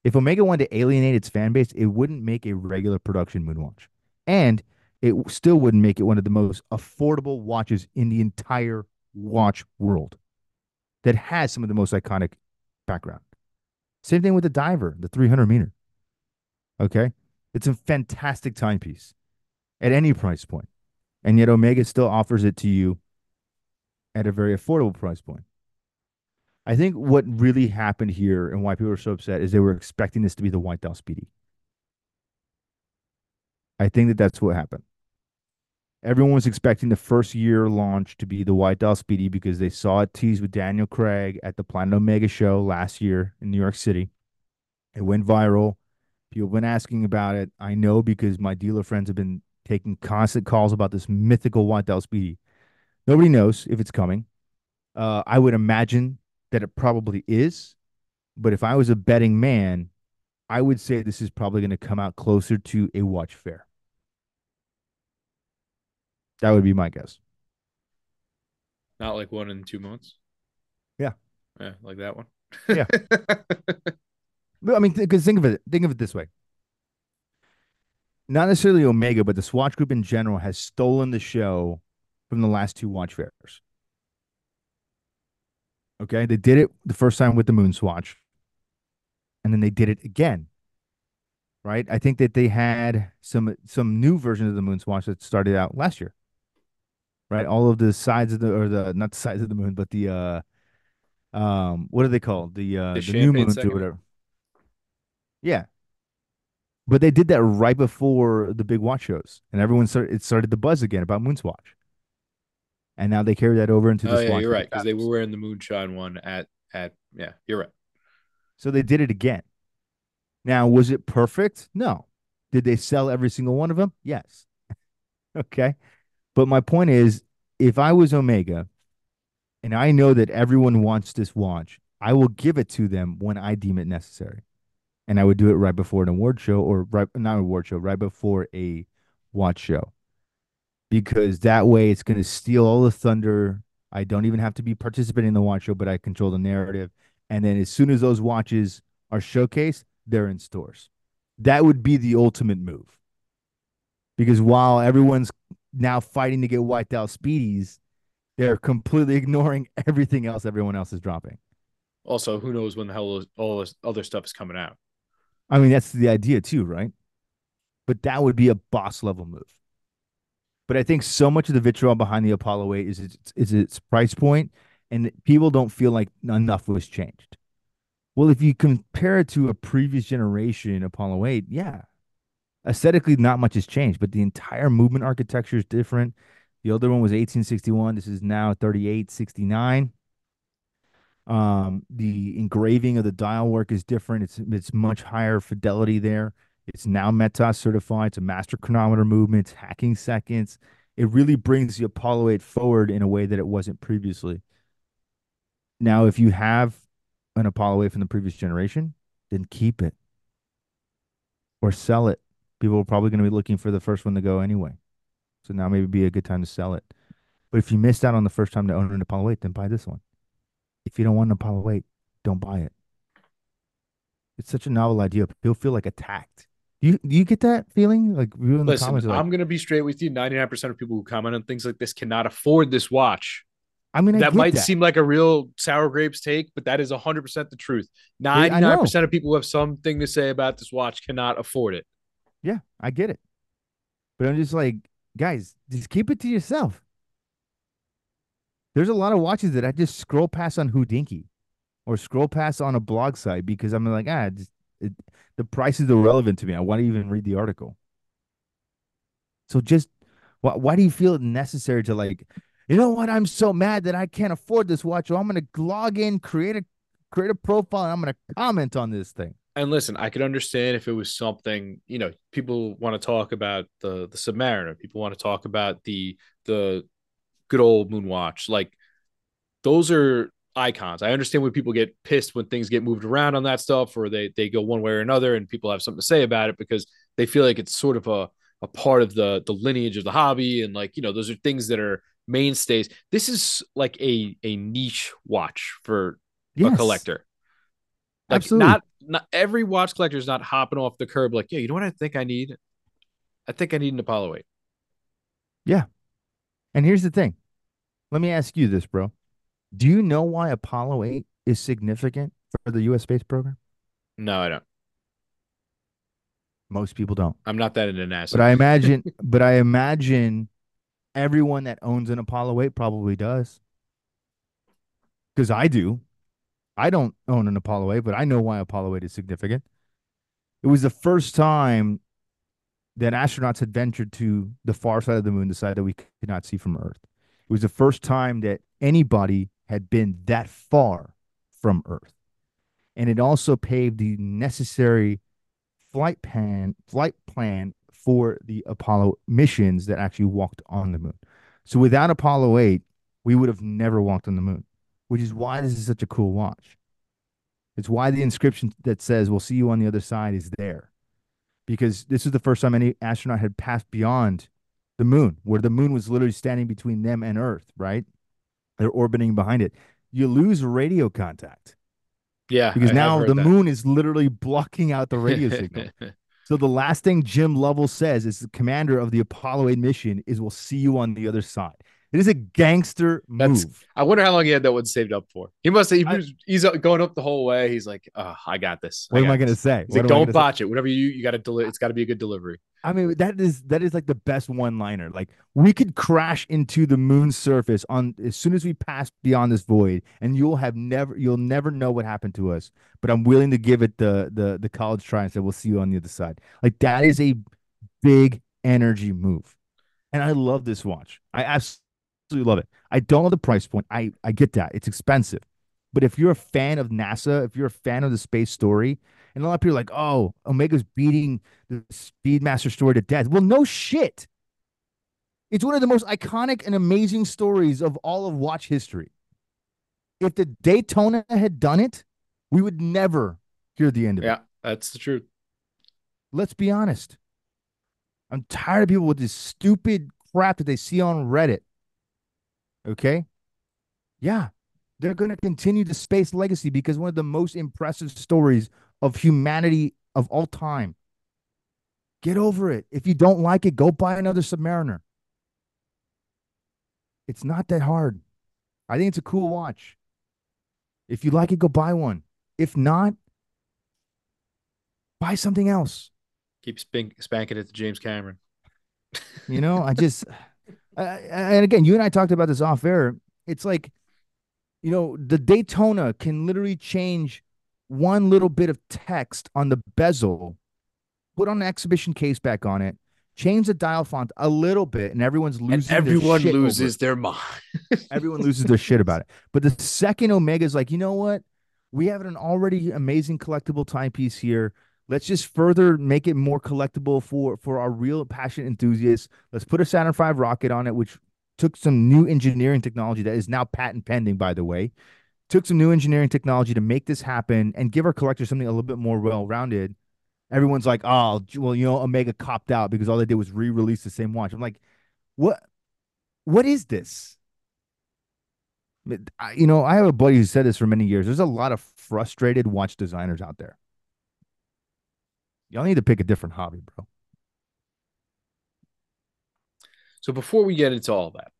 If Omega wanted to alienate its fan base, it wouldn't make a regular production moonwatch. And it still wouldn't make it one of the most affordable watches in the entire watch world that has some of the most iconic background. Same thing with the diver, the 300 meter. Okay. It's a fantastic timepiece at any price point. And yet Omega still offers it to you at a very affordable price point. I think what really happened here and why people are so upset is they were expecting this to be the White Dial Speedy. I think that that's what happened. Everyone was expecting the first year launch to be the White Dial Speedy because they saw it teased with Daniel Craig at the Planet Omega show last year in New York City. It went viral. People have been asking about it. I know because my dealer friends have been taking constant calls about this mythical White Dial Speedy. Nobody knows if it's coming. Uh, I would imagine that it probably is. But if I was a betting man, I would say this is probably going to come out closer to a watch fair. That would be my guess. Not like one in two months. Yeah. Yeah, like that one. Yeah. I mean, because think of it, think of it this way. Not necessarily Omega, but the Swatch Group in general has stolen the show from the last two watch fairs. Okay, they did it the first time with the Moon Swatch, and then they did it again right? I think that they had some some new versions of the moon swatch that started out last year right? All of the sides of the or the not the sides of the moon, but the uh um what are they called? The uh The the, new moon or whatever. Yeah. But they did that right before the big watch shows, and everyone started it started the buzz again about Moon Swatch. And now they carry that over into Oh the yeah, Swatch you're right because they were wearing the moonshine one at at yeah, you're right. So they did it again. Now, was it perfect? No. Did they sell every single one of them? Yes. Okay. But my point is, if I was Omega and I know that everyone wants this watch, I will give it to them when I deem it necessary. And I would do it right before an award show or right not an award show, right before a watch show. Because that way it's going to steal all the thunder. I don't even have to be participating in the watch show, but I control the narrative. And then as soon as those watches are showcased, they're in stores. That would be the ultimate move. Because while everyone's now fighting to get White Dial Speedies, they're completely ignoring everything else everyone else is dropping. Also, who knows when the hell all this other stuff is coming out? I mean, that's the idea too, right? But that would be a boss level move. But I think so much of the vitriol behind the Apollo 8 is its, is its price point, and people don't feel like enough was changed. Well, if you compare it to a previous generation Apollo 8, yeah, aesthetically, not much has changed, but the entire movement architecture is different. The older one was 1861. This is now 3869. Um, the engraving of the dial work is different. It's it's much higher fidelity there. It's now METAS certified. It's a master chronometer movement. It's hacking seconds. It really brings the Apollo 8 forward in a way that it wasn't previously. Now, if you have an Apollo 8 from the previous generation, then keep it or sell it. People are probably going to be looking for the first one to go anyway. So now maybe be a good time to sell it. But if you missed out on the first time to own an Apollo 8, then buy this one. If you don't want an Apollo 8, don't buy it. It's such a novel idea. People feel like attacked. Do you do you get that feeling? Like you in the Listen, comments like, I'm gonna be straight with you. 99% of people who comment on things like this cannot afford this watch. I mean, I that might that. seem like a real sour grapes take, but that is 100% the truth. 99% of people who have something to say about this watch cannot afford it. Yeah, I get it. But I'm just like, guys, just keep it to yourself. There's a lot of watches that I just scroll past on Hodinkee or scroll past on a blog site because I'm like, ah, just, it, the price is irrelevant to me. I want to even read the article. So just why, why do you feel it necessary to like, you know what? I'm so mad that I can't afford this watch. I'm going to log in, create a create a profile, and I'm going to comment on this thing. And listen, I could understand if it was something, you know, people want to talk about the the Submariner, people want to talk about the the good old Moonwatch. Like those are icons. I understand when people get pissed when things get moved around on that stuff or they they go one way or another and people have something to say about it because they feel like it's sort of a a part of the the lineage of the hobby and like, you know, those are things that are mainstays. This is like a a niche watch for Yes. a collector. Like Absolutely. not not every watch collector is not hopping off the curb like, yeah, you know what I think I need? I think I need an Apollo 8. And here's the thing. Let me ask you this, bro. Do you know why Apollo 8 is significant for the US space program? No, I don't. Most people don't. I'm not that into NASA. But I imagine but I imagine everyone that owns an Apollo 8 probably does. Cuz I do. I don't own an Apollo 8, but I know why Apollo 8 is significant. It was the first time that astronauts had ventured to the far side of the moon, the side that we could not see from Earth. It was the first time that anybody had been that far from Earth. And it also paved the necessary flight plan flight plan for the Apollo missions that actually walked on the moon. So without Apollo 8, we would have never walked on the moon, which is why this is such a cool watch. It's why the inscription that says we'll see you on the other side is there. Because this is the first time any astronaut had passed beyond the moon, where the moon was literally standing between them and Earth, right? They're orbiting behind it. You lose radio contact yeah, because I now the that. moon is literally blocking out the radio signal. So the last thing Jim Lovell says is the commander of the Apollo 8 mission is we'll see you on the other side. It is a gangster That's- move. I wonder how long he had that one saved up for. He must have. He I- he's uh, going up the whole way. He's like, oh, I got this. What am got I going to say? Like, don't gonna say? botch it. Whatever you you got to deliver. It's got to be a good delivery. I mean, that is that is like the best one-liner. Like we could crash into the moon's surface on as soon as we pass beyond this void, and you'll have never you'll never know what happened to us. But I'm willing to give it the the the college try and say we'll see you on the other side. Like that is a big energy move, and I love this watch. I absolutely love it. I don't love the price point. I I get that it's expensive, but if you're a fan of NASA, if you're a fan of the space story, and a lot of people are like, oh, Omega's beating the Speedmaster story to death. Well, no shit. It's one of the most iconic and amazing stories of all of watch history. If the Daytona had done it, we would never hear the end of it. Yeah, that's the truth. Let's be honest. I'm tired of people with this stupid crap that they see on Reddit. Okay? Yeah. They're going to continue the space legacy because one of the most impressive stories of humanity of all time. Get over it. If you don't like it, go buy another Submariner. It's not that hard. I think it's a cool watch. If you like it, go buy one. If not, buy something else. Keep spank, spanking it to James Cameron. You know, I just, And again, you and I talked about this off air. It's like, you know, the Daytona can literally change one little bit of text on the bezel, put on an exhibition case back on it, change the dial font a little bit, and everyone's losing. And their everyone shit loses their mind. Everyone loses their shit about it. But the second Omega's like, you know what? We have an already amazing collectible timepiece here. Let's just further make it more collectible for for our real passionate enthusiasts. Let's put a Saturn V rocket on it, which took some new engineering technology that is now patent pending, by the way. Took some new engineering technology to make this happen and give our collectors something a little bit more well-rounded. Everyone's like, oh, well, you know, Omega copped out because all they did was re-release the same watch. I'm like, what? What is this? You know, I have a buddy who said this for many years. There's a lot of frustrated watch designers out there. Y'all need to pick a different hobby, bro. So before we get into all that,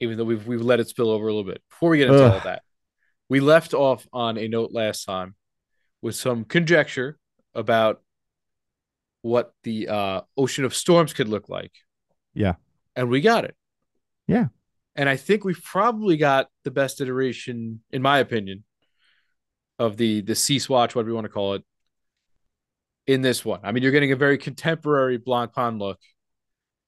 even though we've we've let it spill over a little bit, before we get into Ugh. all that, we left off on a note last time with some conjecture about what the uh, ocean of storms could look like. Yeah. And we got it. Yeah. And I think we've probably got the best iteration, in my opinion, of the the Sea Swatch, whatever you want to call it, in this one. I mean, you're getting a very contemporary Blancpain look.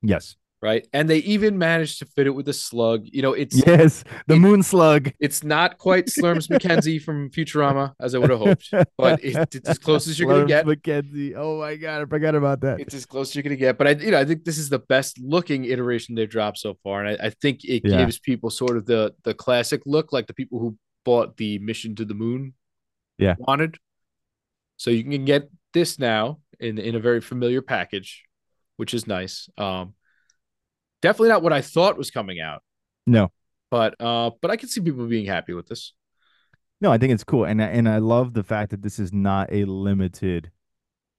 Yes right? And they even managed to fit it with a slug. You know, it's yes, the it, moon slug. It's not quite Slurms McKenzie from Futurama as I would have hoped, but it, it's as close as you're gonna get. McKenzie. Oh my god, I forgot about that. It's as close as you're gonna get. But I, you know, I think this is the best looking iteration they've dropped so far, and I, I think it yeah. gives people sort of the the classic look, like the people who bought the Mission to the Moon, yeah, wanted. So you can get this now in in a very familiar package, which is nice. Um, Definitely not what I thought was coming out. No. But uh but I can see people being happy with this. No, I think it's cool. And and I love the fact that this is not a limited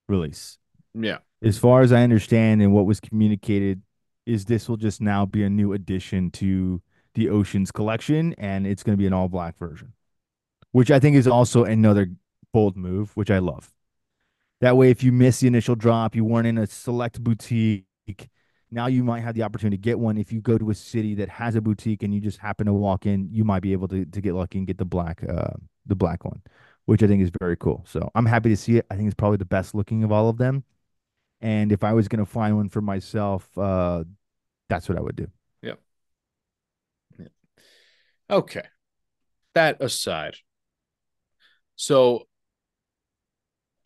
release. Yeah. As far as I understand and what was communicated is this will just now be a new addition to the Oceans collection and it's going to be an all black version. Which I think is also another bold move, which I love. That way if you miss the initial drop, you weren't in a select boutique now you might have the opportunity to get one. If you go to a city that has a boutique and you just happen to walk in you might be able to, to get lucky and get the black uh, the black one which i think is very cool. So i'm happy to see it. I think it's probably the best looking of all of them. And if i was going to find one for myself uh, that's what i would do. Yep. Okay. That aside. So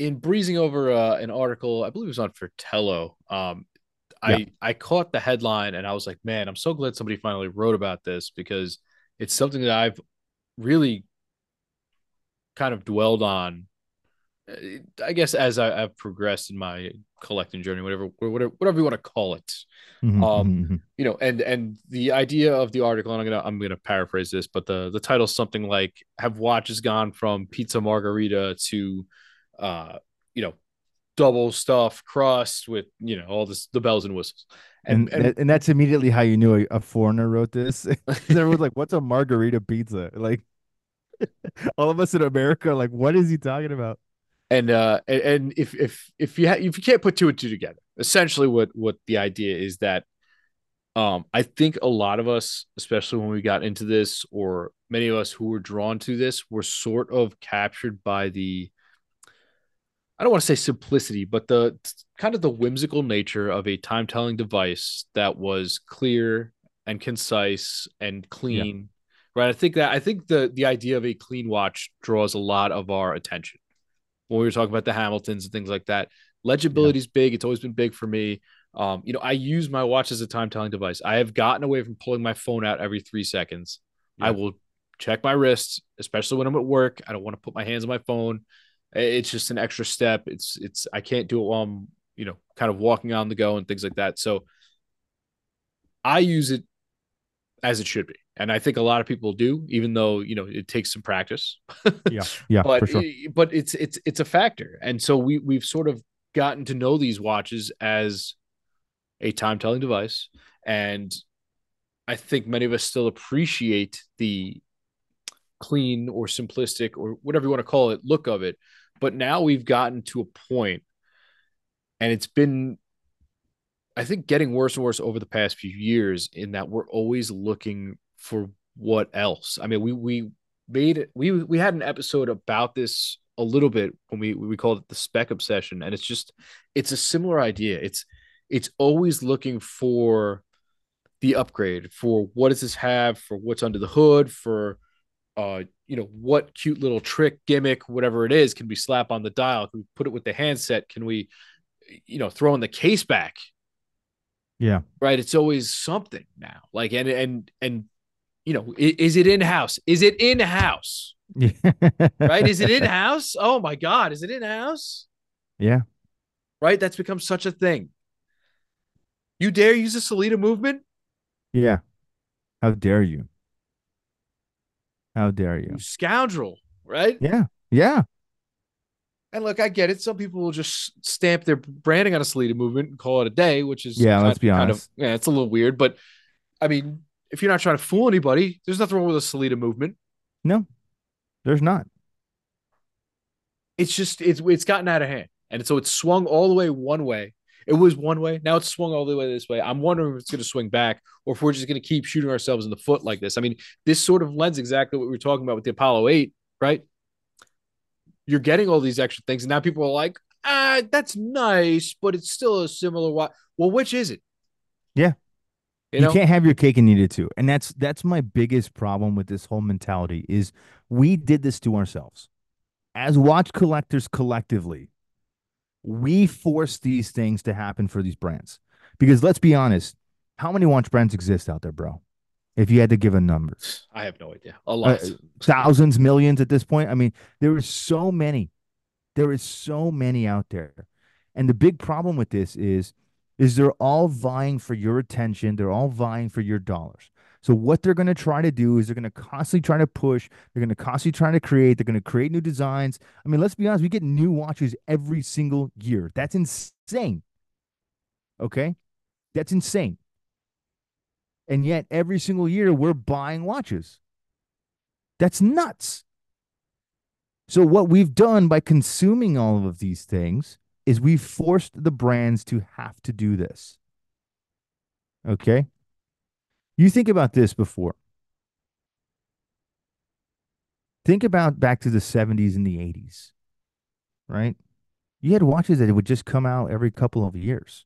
in breezing over uh, an article i believe it was on Fratello. um, I yeah. I caught the headline and I was like, man, I'm so glad somebody finally wrote about this because it's something that I've really kind of dwelled on. Uh, I guess as I, have progressed in my collecting journey, whatever, whatever, whatever you want to call it, mm-hmm, um, mm-hmm. you know, and and the idea of the article, and I'm gonna I'm gonna paraphrase this, but the the title's something like "Have watches gone from pizza margarita to, uh, you know, double stuff crust with you know all this the bells and whistles. And and, and, and that's immediately how you knew a, a foreigner wrote this. Everyone's like what's a margarita pizza? Like all of us in america like what is he talking about? And uh and if if if you ha- if you can't put two and two together essentially what what the idea is that um i think a lot of us especially when we got into this or many of us who were drawn to this were sort of captured by the I don't want to say simplicity, but the kind of the whimsical nature of a time telling device that was clear and concise and clean. Yeah. Right. I think that I think the the idea of a clean watch draws a lot of our attention. When we were talking about the Hamiltons and things like that. Legibility is yeah. big. It's always been big for me. Um, you know, I use my watch as a time telling device. I have gotten away from pulling my phone out every three seconds. Yeah. I will check my wrists, especially when I'm at work. I don't want to put my hands on my phone it's just an extra step. It's it's I can't do it while I'm you know kind of walking on the go and things like that. So I use it as it should be, and I think a lot of people do, even though you know it takes some practice. yeah, yeah, but sure. but it's it's it's a factor, and so we we've sort of gotten to know these watches as a time telling device, and I think many of us still appreciate the clean or simplistic or whatever you want to call it look of it but now we've gotten to a point, and it's been, I think, getting worse and worse over the past few years in that we're always looking for what else. I mean, we we made it we we had an episode about this a little bit when we we called it the spec obsession, and it's just it's a similar idea. It's it's always looking for the upgrade for what does this have for what's under the hood for uh, you know, what cute little trick, gimmick, whatever it is, can we slap on the dial? Can we put it with the handset? Can we, you know, throw in the case back? Yeah. Right. It's always something now. Like, and, and, and, you know, is, is it in house? Is it in house? Yeah. right. Is it in house? Oh my God. Is it in house? Yeah. Right. That's become such a thing. You dare use a Sellita movement? Yeah. How dare you? How dare You you? scoundrel, right? Yeah. Yeah. And look, I get it. Some people will just stamp their branding on a Sellita movement and call it a day, which is Yeah, kind, let's be kind honest. of yeah, it's a little weird. But I mean, if you're not trying to fool anybody, there's nothing wrong with a Sellita movement. No, there's not. It's just it's it's gotten out of hand, and so it's swung all the way one way. It was one way. Now it's swung all the way this way. I'm wondering if it's going to swing back, or if we're just going to keep shooting ourselves in the foot like this. I mean, this sort of lends exactly what we were talking about with the Apollo Eight, right? You're getting all these extra things, and now people are like, ah, that's nice, but it's still a similar watch. Well, which is it? Yeah. You You, can't have your cake and eat it too. And that's that's my biggest problem with this whole mentality is we did this to ourselves. As watch collectors collectively, we force these things to happen for these brands. Because let's be honest, how many watch brands exist out there, bro? If you had to give a number. I have no idea. A lot. Uh, thousands, millions at this point. I mean, there is so many. There is so many out there. And the big problem with this is is they're all vying for your attention. They're all vying for your dollars. So what they're going to try to do is they're going to constantly try to push. They're going to constantly try to create. They're going to create new designs. I mean, let's be honest, we get new watches every single year. That's insane. Okay? That's insane. And yet every single year we're buying watches. That's nuts. So, what we've done by consuming all of these things is we've forced the brands to have to do this. Okay. You think about this before. Think about back to the 70s and the 80s, right? You had watches that would just come out every couple of years.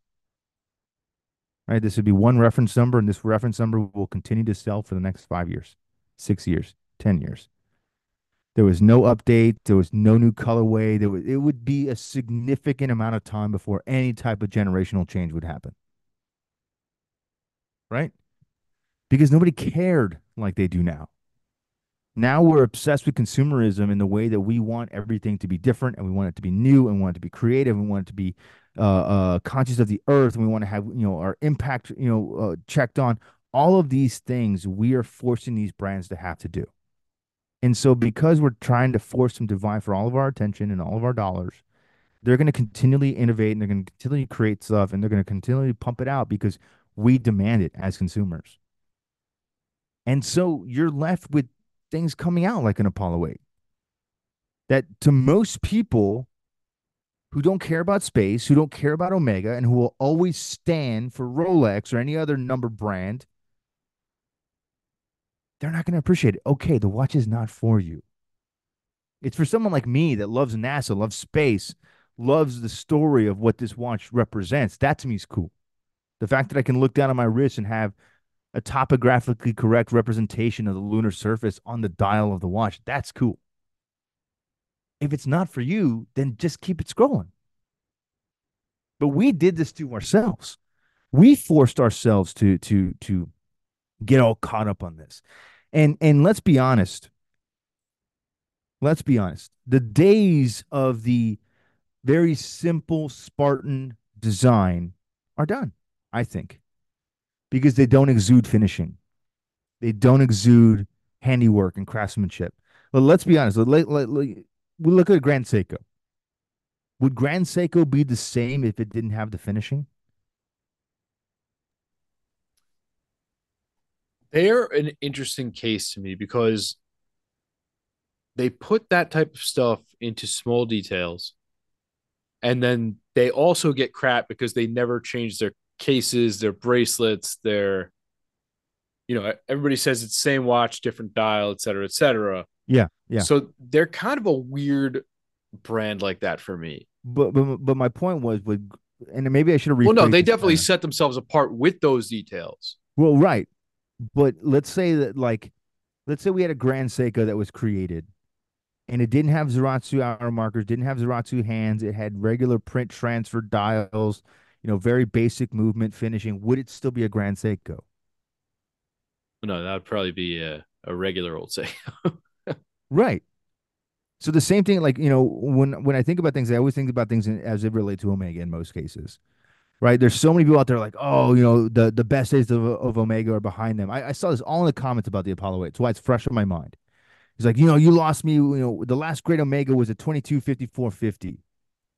Right? This would be one reference number, and this reference number will continue to sell for the next five years, six years, 10 years. There was no update. There was no new colorway. There was, it would be a significant amount of time before any type of generational change would happen. Right? Because nobody cared like they do now. Now we're obsessed with consumerism in the way that we want everything to be different and we want it to be new and we want it to be creative and we want it to be uh, uh, conscious of the earth and we want to have, you know, our impact, you know, uh, checked on. All of these things we are forcing these brands to have to do. And so, because we're trying to force them to vie for all of our attention and all of our dollars, they're going to continually innovate and they're going to continually create stuff and they're going to continually pump it out because we demand it as consumers. And so, you're left with things coming out like an Apollo 8 that to most people who don't care about space, who don't care about Omega, and who will always stand for Rolex or any other number brand they're not going to appreciate it. Okay, the watch is not for you. It's for someone like me that loves NASA, loves space, loves the story of what this watch represents. That to me is cool. The fact that I can look down on my wrist and have a topographically correct representation of the lunar surface on the dial of the watch, that's cool. If it's not for you, then just keep it scrolling. But we did this to ourselves. We forced ourselves to to to get all caught up on this. And and let's be honest. Let's be honest. The days of the very simple Spartan design are done, I think. Because they don't exude finishing. They don't exude handiwork and craftsmanship. But let's be honest. Let, let, let, we look at Grand Seiko. Would Grand Seiko be the same if it didn't have the finishing? they're an interesting case to me because they put that type of stuff into small details and then they also get crap because they never change their cases their bracelets their you know everybody says it's same watch different dial et cetera et cetera Yeah, yeah. so they're kind of a weird brand like that for me But but but my point was with and maybe I should have well no they definitely better. set themselves apart with those details Well, right. But let's say that, like, let's say we had a Grand Seiko that was created and it didn't have Zaratsu hour markers, didn't have Zaratsu hands, it had regular print transfer dials, you know, very basic movement finishing. Would it still be a Grand Seiko? no that would probably be a, a regular old say Right. So the same thing, like, you know, when when I think about things, I always think about things in, as it relate to Omega in most cases. Right. There's so many people out there like, oh, you know, the, the best days of, of Omega are behind them. I, I saw this all in the comments about the Apollo 8. It's why it's fresh in my mind. He's like, you know, you lost me. You know, the last great Omega was a 225450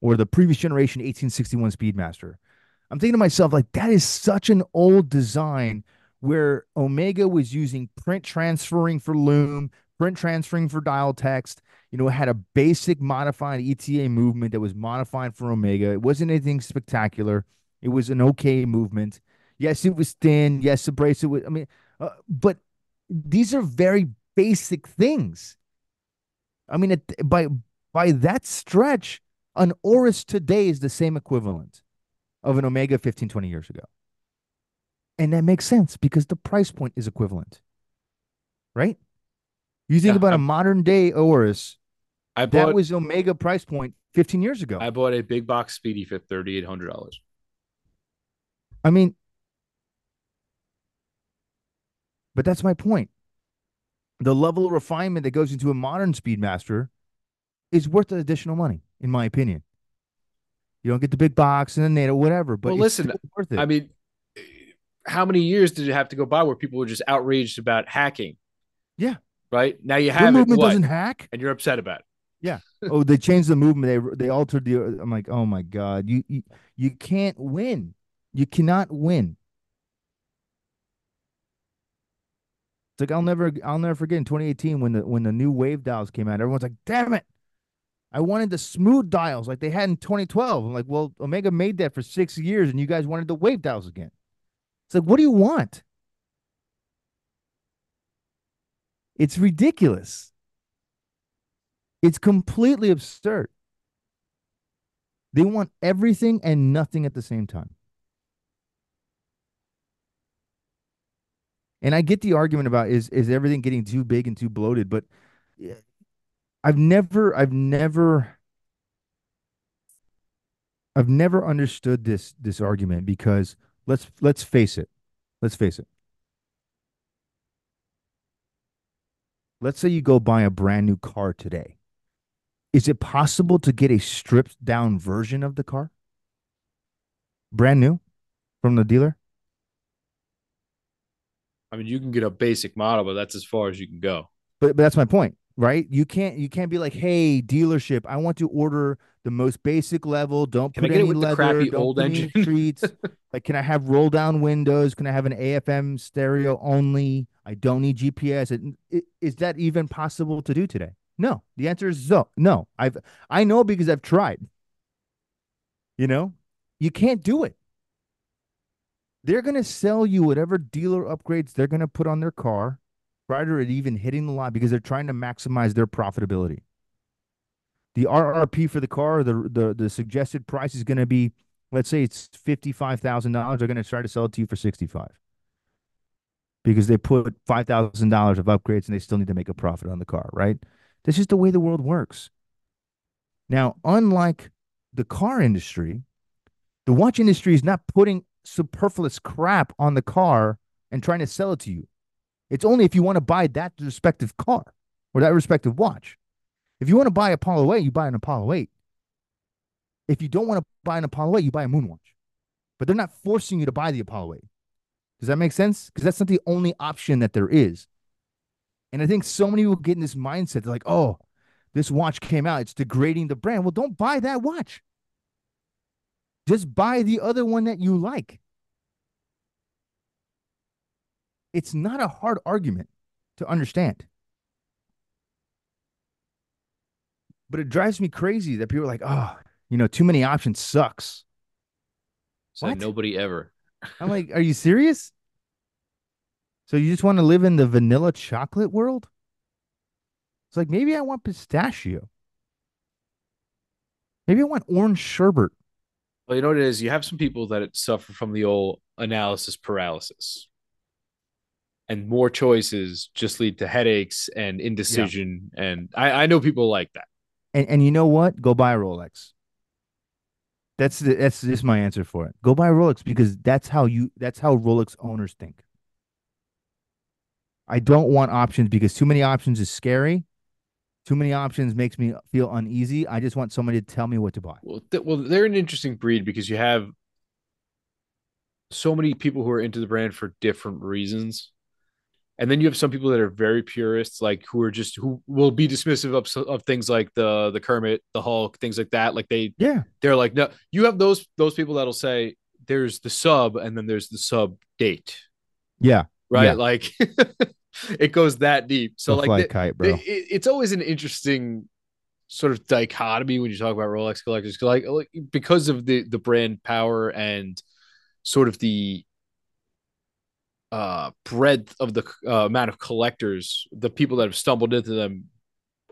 or the previous generation 1861 Speedmaster. I'm thinking to myself, like, that is such an old design where Omega was using print transferring for loom, print transferring for dial text. You know, it had a basic modified ETA movement that was modified for Omega. It wasn't anything spectacular. It was an okay movement. Yes, it was thin. Yes, the bracelet was, I mean, uh, but these are very basic things. I mean, it, by by that stretch, an Oris today is the same equivalent of an Omega 15, 20 years ago. And that makes sense because the price point is equivalent. Right? You think Yeah, about a modern day Oris, I that was Omega price point 15 years ago. I bought a big box Speedy for thirty eight hundred dollars. I mean, but that's my point. The level of refinement that goes into a modern Speedmaster is worth the additional money, in my opinion. You don't get the big box and the NATO, whatever, but Well, listen, worth it. I mean, how many years did it have to go by where people were just outraged about hacking? Yeah. Right now you have it, movement what? doesn't hack. and you're upset about it. Yeah. Oh, they changed the movement. They they altered the. I'm like, oh my god, you you, you can't win. You cannot win. It's like I'll never I'll never forget in 2018 when the when the new wave dials came out. Everyone's like, damn it, I wanted the smooth dials like they had in 2012. I'm like, well, Omega made that for six years, and you guys wanted the wave dials again. It's like, what do you want? It's ridiculous. It's completely absurd. They want everything and nothing at the same time. And I get the argument about is is everything getting too big and too bloated, but I've never I've never I've never understood this this argument because let's let's face it. Let's face it. Let's say you go buy a brand new car today. Is it possible to get a stripped down version of the car? Brand new from the dealer? I mean, you can get a basic model, but that's as far as you can go. But but that's my point, right? You can't you can't be like, hey, dealership, I want to order the most basic level. Don't Can put any the leather. crappy don't old engine? treats. like, can I have roll down windows? Can I have an AFM stereo only? I don't need GPS. Is that even possible to do today? No. The answer is no. No. I've I know because I've tried. You know, you can't do it. They're gonna sell you whatever dealer upgrades they're gonna put on their car prior to even hitting the lot because they're trying to maximize their profitability. The RRP for the car, the the the suggested price is going to be, let's say it's fifty five thousand dollars. They're going to try to sell it to you for sixty five because they put five thousand dollars of upgrades and they still need to make a profit on the car, right? That's just the way the world works. Now, unlike the car industry, the watch industry is not putting superfluous crap on the car and trying to sell it to you. It's only if you want to buy that respective car or that respective watch. If you want to buy Apollo 8, you buy an Apollo 8. If you don't want to buy an Apollo 8, you buy a Moonwatch. But they're not forcing you to buy the Apollo 8. Does that make sense? Because that's not the only option that there is. And I think so many people get in this mindset. They're like, oh, this watch came out. It's degrading the brand. Well, don't buy that watch. Just buy the other one that you like. It's not a hard argument to understand. But it drives me crazy that people are like, oh, you know, too many options sucks. So What? nobody ever. I'm like, are you serious? So you just want to live in the vanilla chocolate world? It's like maybe I want pistachio. Maybe I want orange sherbet. Well, you know what it is? You have some people that suffer from the old analysis paralysis. And more choices just lead to headaches and indecision. And I, I know people like that. And and you know what? Go buy a Rolex. That's the, that's just my answer for it. Go buy a Rolex because that's how you that's how Rolex owners think. I don't want options because too many options is scary. Too many options makes me feel uneasy. I just want somebody to tell me what to buy. Well, th- well, they're an interesting breed because you have so many people who are into the brand for different reasons. And then you have some people that are very purists, like who are just who will be dismissive of of things like the the Kermit, the Hulk, things like that. Like they Yeah. they're like no. You have those those people that'll say there's the sub and then there's the sub date, Yeah. right? Yeah. Like it goes that deep. So like the- kite, bro. it- it- it's always an interesting sort of dichotomy when you talk about Rolex collectors, like, like because of the the brand power and sort of the uh breadth of the uh, amount of collectors, the people that have stumbled into them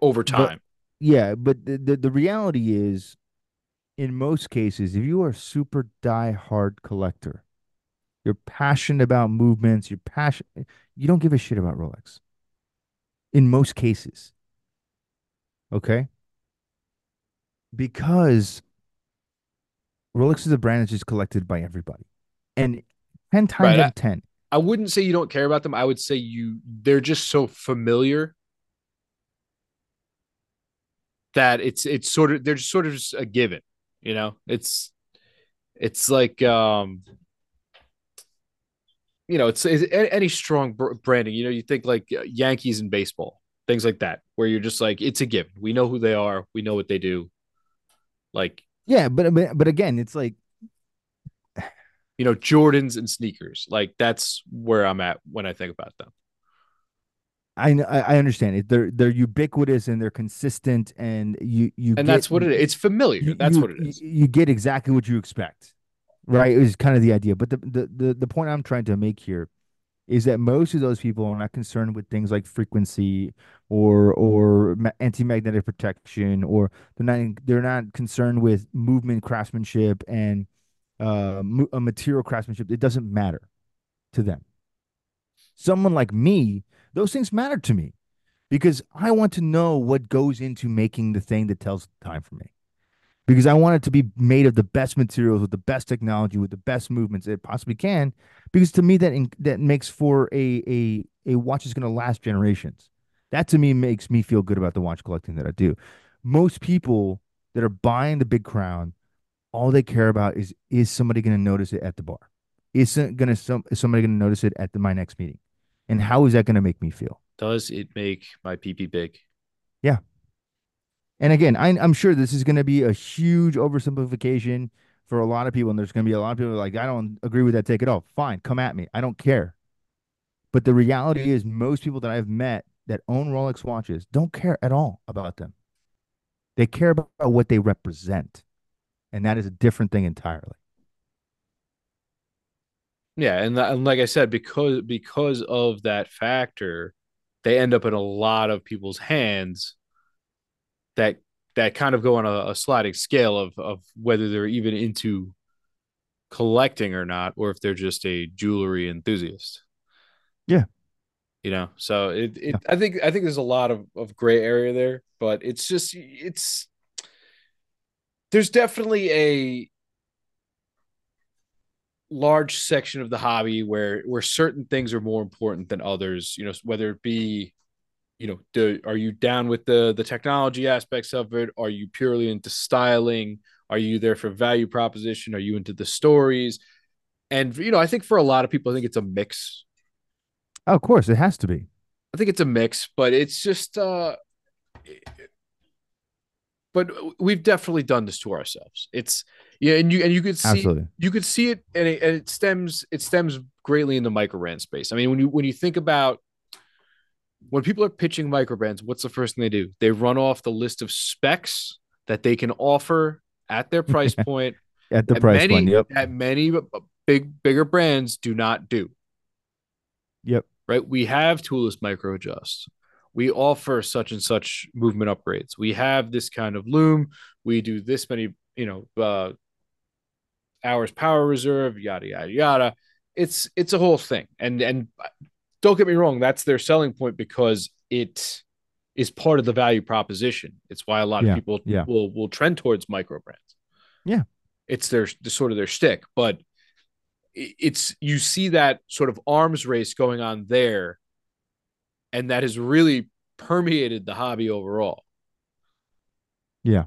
over But- time. Yeah, but the, the the reality is, in most cases, if you are a super die hard collector, you're passionate about movements, you're passionate, you don't give a shit about Rolex. In most cases. Okay? Because Rolex is a brand that's just collected by everybody. And 10 times Right, out of 10, I wouldn't say you don't care about them. I would say you they're just so familiar that it's it's sort of they're just sort of just a given, you know. It's it's like um you know, it's, it's any strong branding, you know, you think like uh, Yankees in baseball, things like that, where you're just like it's a given. We know who they are, we know what they do. Like, yeah, but but, but again, it's like you know, Jordans and sneakers. Like that's where I'm at when I think about them. I I understand it. They're they're ubiquitous and they're consistent, and you you And get- that's what it is. It's familiar. you- that's you- what it is. You, get exactly what you expect, right? Is kind of the idea. But the, the the the point I'm trying to make here is that most of those people are not concerned with things like frequency or or ma- anti-magnetic protection, or they're not they're not concerned with movement craftsmanship and uh, uh material craftsmanship. It doesn't matter to them. Someone like me, those things matter to me because I want to know what goes into making the thing that tells time for me. Because I want it to be made of the best materials with the best technology with the best movements it possibly can. Because to me, that in, that makes for a a a watch is going to last generations. That to me makes me feel good about the watch collecting that I do. Most people that are buying the big crown, all they care about is is somebody going to notice it at the bar? Isn't going to some is somebody going to notice it at the, my next meeting? And how is that going to make me feel? Does it make my PP big? Yeah. And again, I, I'm sure this is going to be a huge oversimplification for a lot of people. And there's going to be a lot of people like, I don't agree with that. Take it off. Fine. Come at me. I don't care. But the reality is, most people that I've met that own Rolex watches don't care at all about them. They care about what they represent. And that is a different thing entirely. Yeah, and, and like I said, because because of that factor, they end up in a lot of people's hands that that kind of go on a, a sliding scale of of whether they're even into collecting or not, or if they're just a jewelry enthusiast. Yeah. You know, so it, it Yeah. I think I think there's a lot of, of gray area there, but it's just it's there's definitely a large section of the hobby where where certain things are more important than others you know whether it be you know do, are you down with the the technology aspects of it? Are you purely into styling? Are you there for value proposition? Are you into the stories? And you know i think for a lot of people i think it's a mix. Oh, of course, it has to be. i think it's a mix but it's just uh but we've definitely done this to ourselves it's yeah and you and you could see Absolutely. you could see it and it, and it stems it stems greatly in the micro brand space. I mean, when you when you think about when people are pitching micro brands, what's the first thing they do? They run off the list of specs that they can offer at their price point At the that price many, point. Yep. that many big bigger brands do not do. Yep. Right? We have toolless micro adjust. We offer such and such movement upgrades. We have this kind of loom. We do this many, you know, uh, hours power reserve, yada yada yada. It's it's a whole thing. And and don't get me wrong, that's their selling point because it is part of the value proposition. It's why a lot Yeah, of people yeah. will will trend towards micro brands. Yeah. It's their sort of their stick, but it's you see that sort of arms race going on there and that has really permeated the hobby overall. Yeah.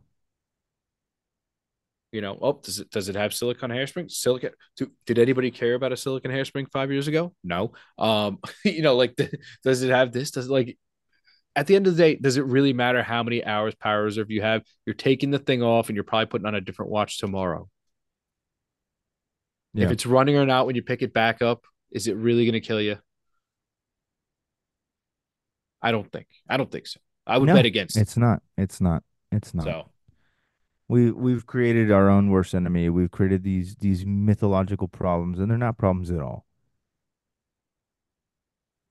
You know, oh, does it does it have silicon hairspring? Silicone. Do, did anybody care about a silicone hairspring five years ago? No. Um, you know, like, does it have this? Does it like? At the end of the day, does it really matter how many hours power reserve you have? You're taking the thing off, and you're probably putting on a different watch tomorrow. Yeah. If it's running or not when you pick it back up, is it really going to kill you? I don't think. I don't think so. I would No, bet against it. It's not. It's not. It's not. So We we've created our own worst enemy. We've created these these mythological problems, and they're not problems at all.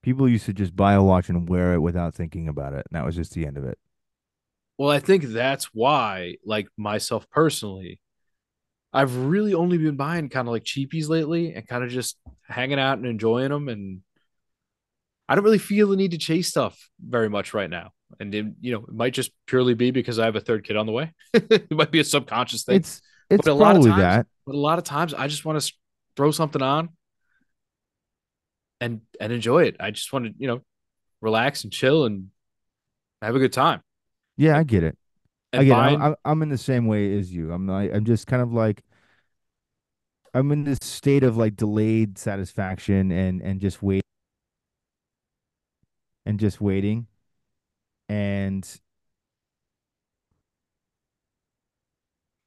People used to just buy a watch and wear it without thinking about it, and that was just the end of it. Well, I think that's why, like myself personally, I've really only been buying kind of like cheapies lately and kind of just hanging out and enjoying them. And I don't really feel the need to chase stuff very much right now. And it, you know, it might just purely be because I have a third kid on the way. it might be a subconscious thing. It's it's But a lot of times- that. but a lot of times I just want to throw something on and and enjoy it. I just want to, you know, relax and chill and have a good time. Yeah, I get it. And I get it. buying, I'm, I'm I'm in the same way as you. I'm like I'm just kind of like I'm in this state of like delayed satisfaction and and just wait and just waiting and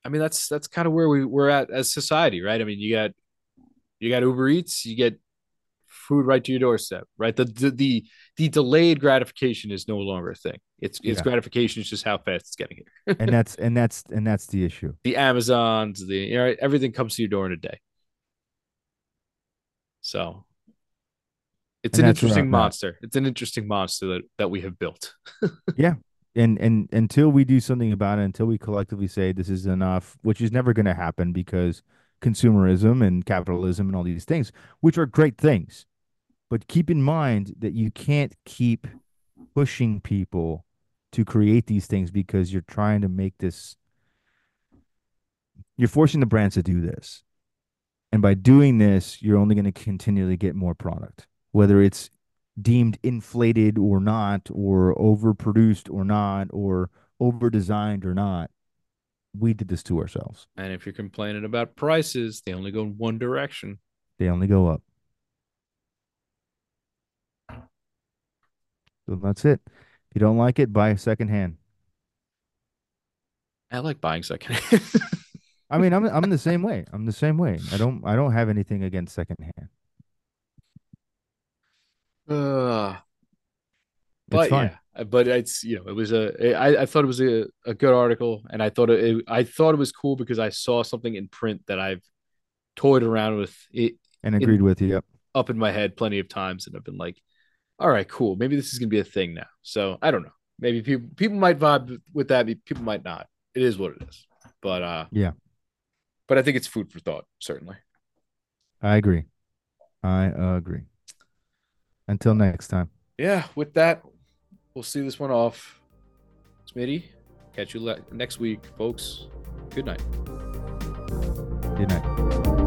I mean, that's that's kind of where we we're at as society, right? I mean, you got you got Uber Eats, you get food right to your doorstep, right? The the the, the delayed gratification is no longer a thing. It's it's Yeah. gratification is just how fast it's getting here. and that's and that's and that's the issue. the Amazons, the you know, everything comes to your door in a day. So it's And an interesting monster. It's an interesting monster that, that we have built. Yeah. And and until we do something about it until we collectively say this is enough which is never going to happen because consumerism and capitalism and all these things which are great things but keep in mind that you can't keep pushing people to create these things because you're trying to make this you're forcing the brands to do this and by doing this you're only going to continually get more product whether it's deemed inflated or not, or overproduced or not, or over designed or not. We did this to ourselves. And if you're complaining about prices, they only go in one direction. They only go up. So that's it. If you don't like it, buy secondhand. I like buying secondhand. I mean, I'm I'm the same way. I'm the same way. I don't I don't have anything against secondhand. Uh, but yeah, but it's you know it was a I, I thought it was a, a good article, and I thought it I thought it was cool because I saw something in print that I've toyed around with it And agreed with you. Yep. up in my head plenty of times, and I've been like, all right, cool, maybe this is gonna be a thing now. So I don't know. Maybe people people might vibe with that, people might not. It is what it is. But uh, Yeah. But I think it's food for thought, certainly. I agree. I agree. Until next time. yeah, with that, we'll see this one off. Smitty, catch you le- next week, folks. Good night. Good night.